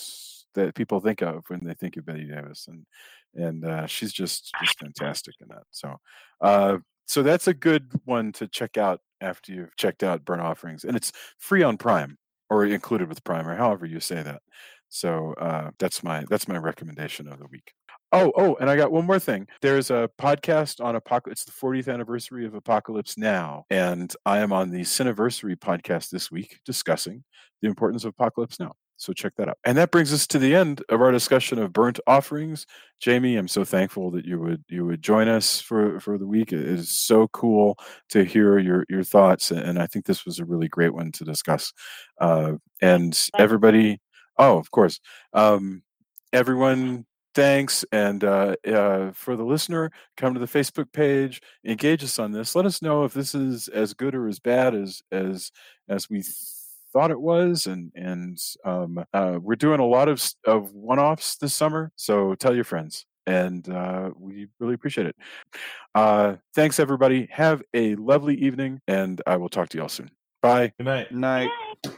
that people think of when they think of Bette Davis and and uh, she's just just fantastic in that. So uh, so that's a good one to check out after you've checked out Burn offerings and it's free on prime or included with prime or however you say that so uh, that's my that's my recommendation of the week oh oh and i got one more thing there's a podcast on apocalypse it's the 40th anniversary of apocalypse now and i am on the cineversary podcast this week discussing the importance of apocalypse now so check that out. And that brings us to the end of our discussion of burnt offerings. Jamie, I'm so thankful that you would you would join us for for the week. It is so cool to hear your your thoughts, and I think this was a really great one to discuss. Uh, and everybody, oh, of course. Um, everyone, thanks. And uh, uh, for the listener, come to the Facebook page, engage us on this. Let us know if this is as good or as bad as as as we thought it was. And and um, uh, we're doing a lot of of one offs this summer, so tell your friends. And uh, we really appreciate it. Uh, thanks, everybody. Have a lovely evening, and I will talk to you all soon. Bye. Good night. Night. Bye.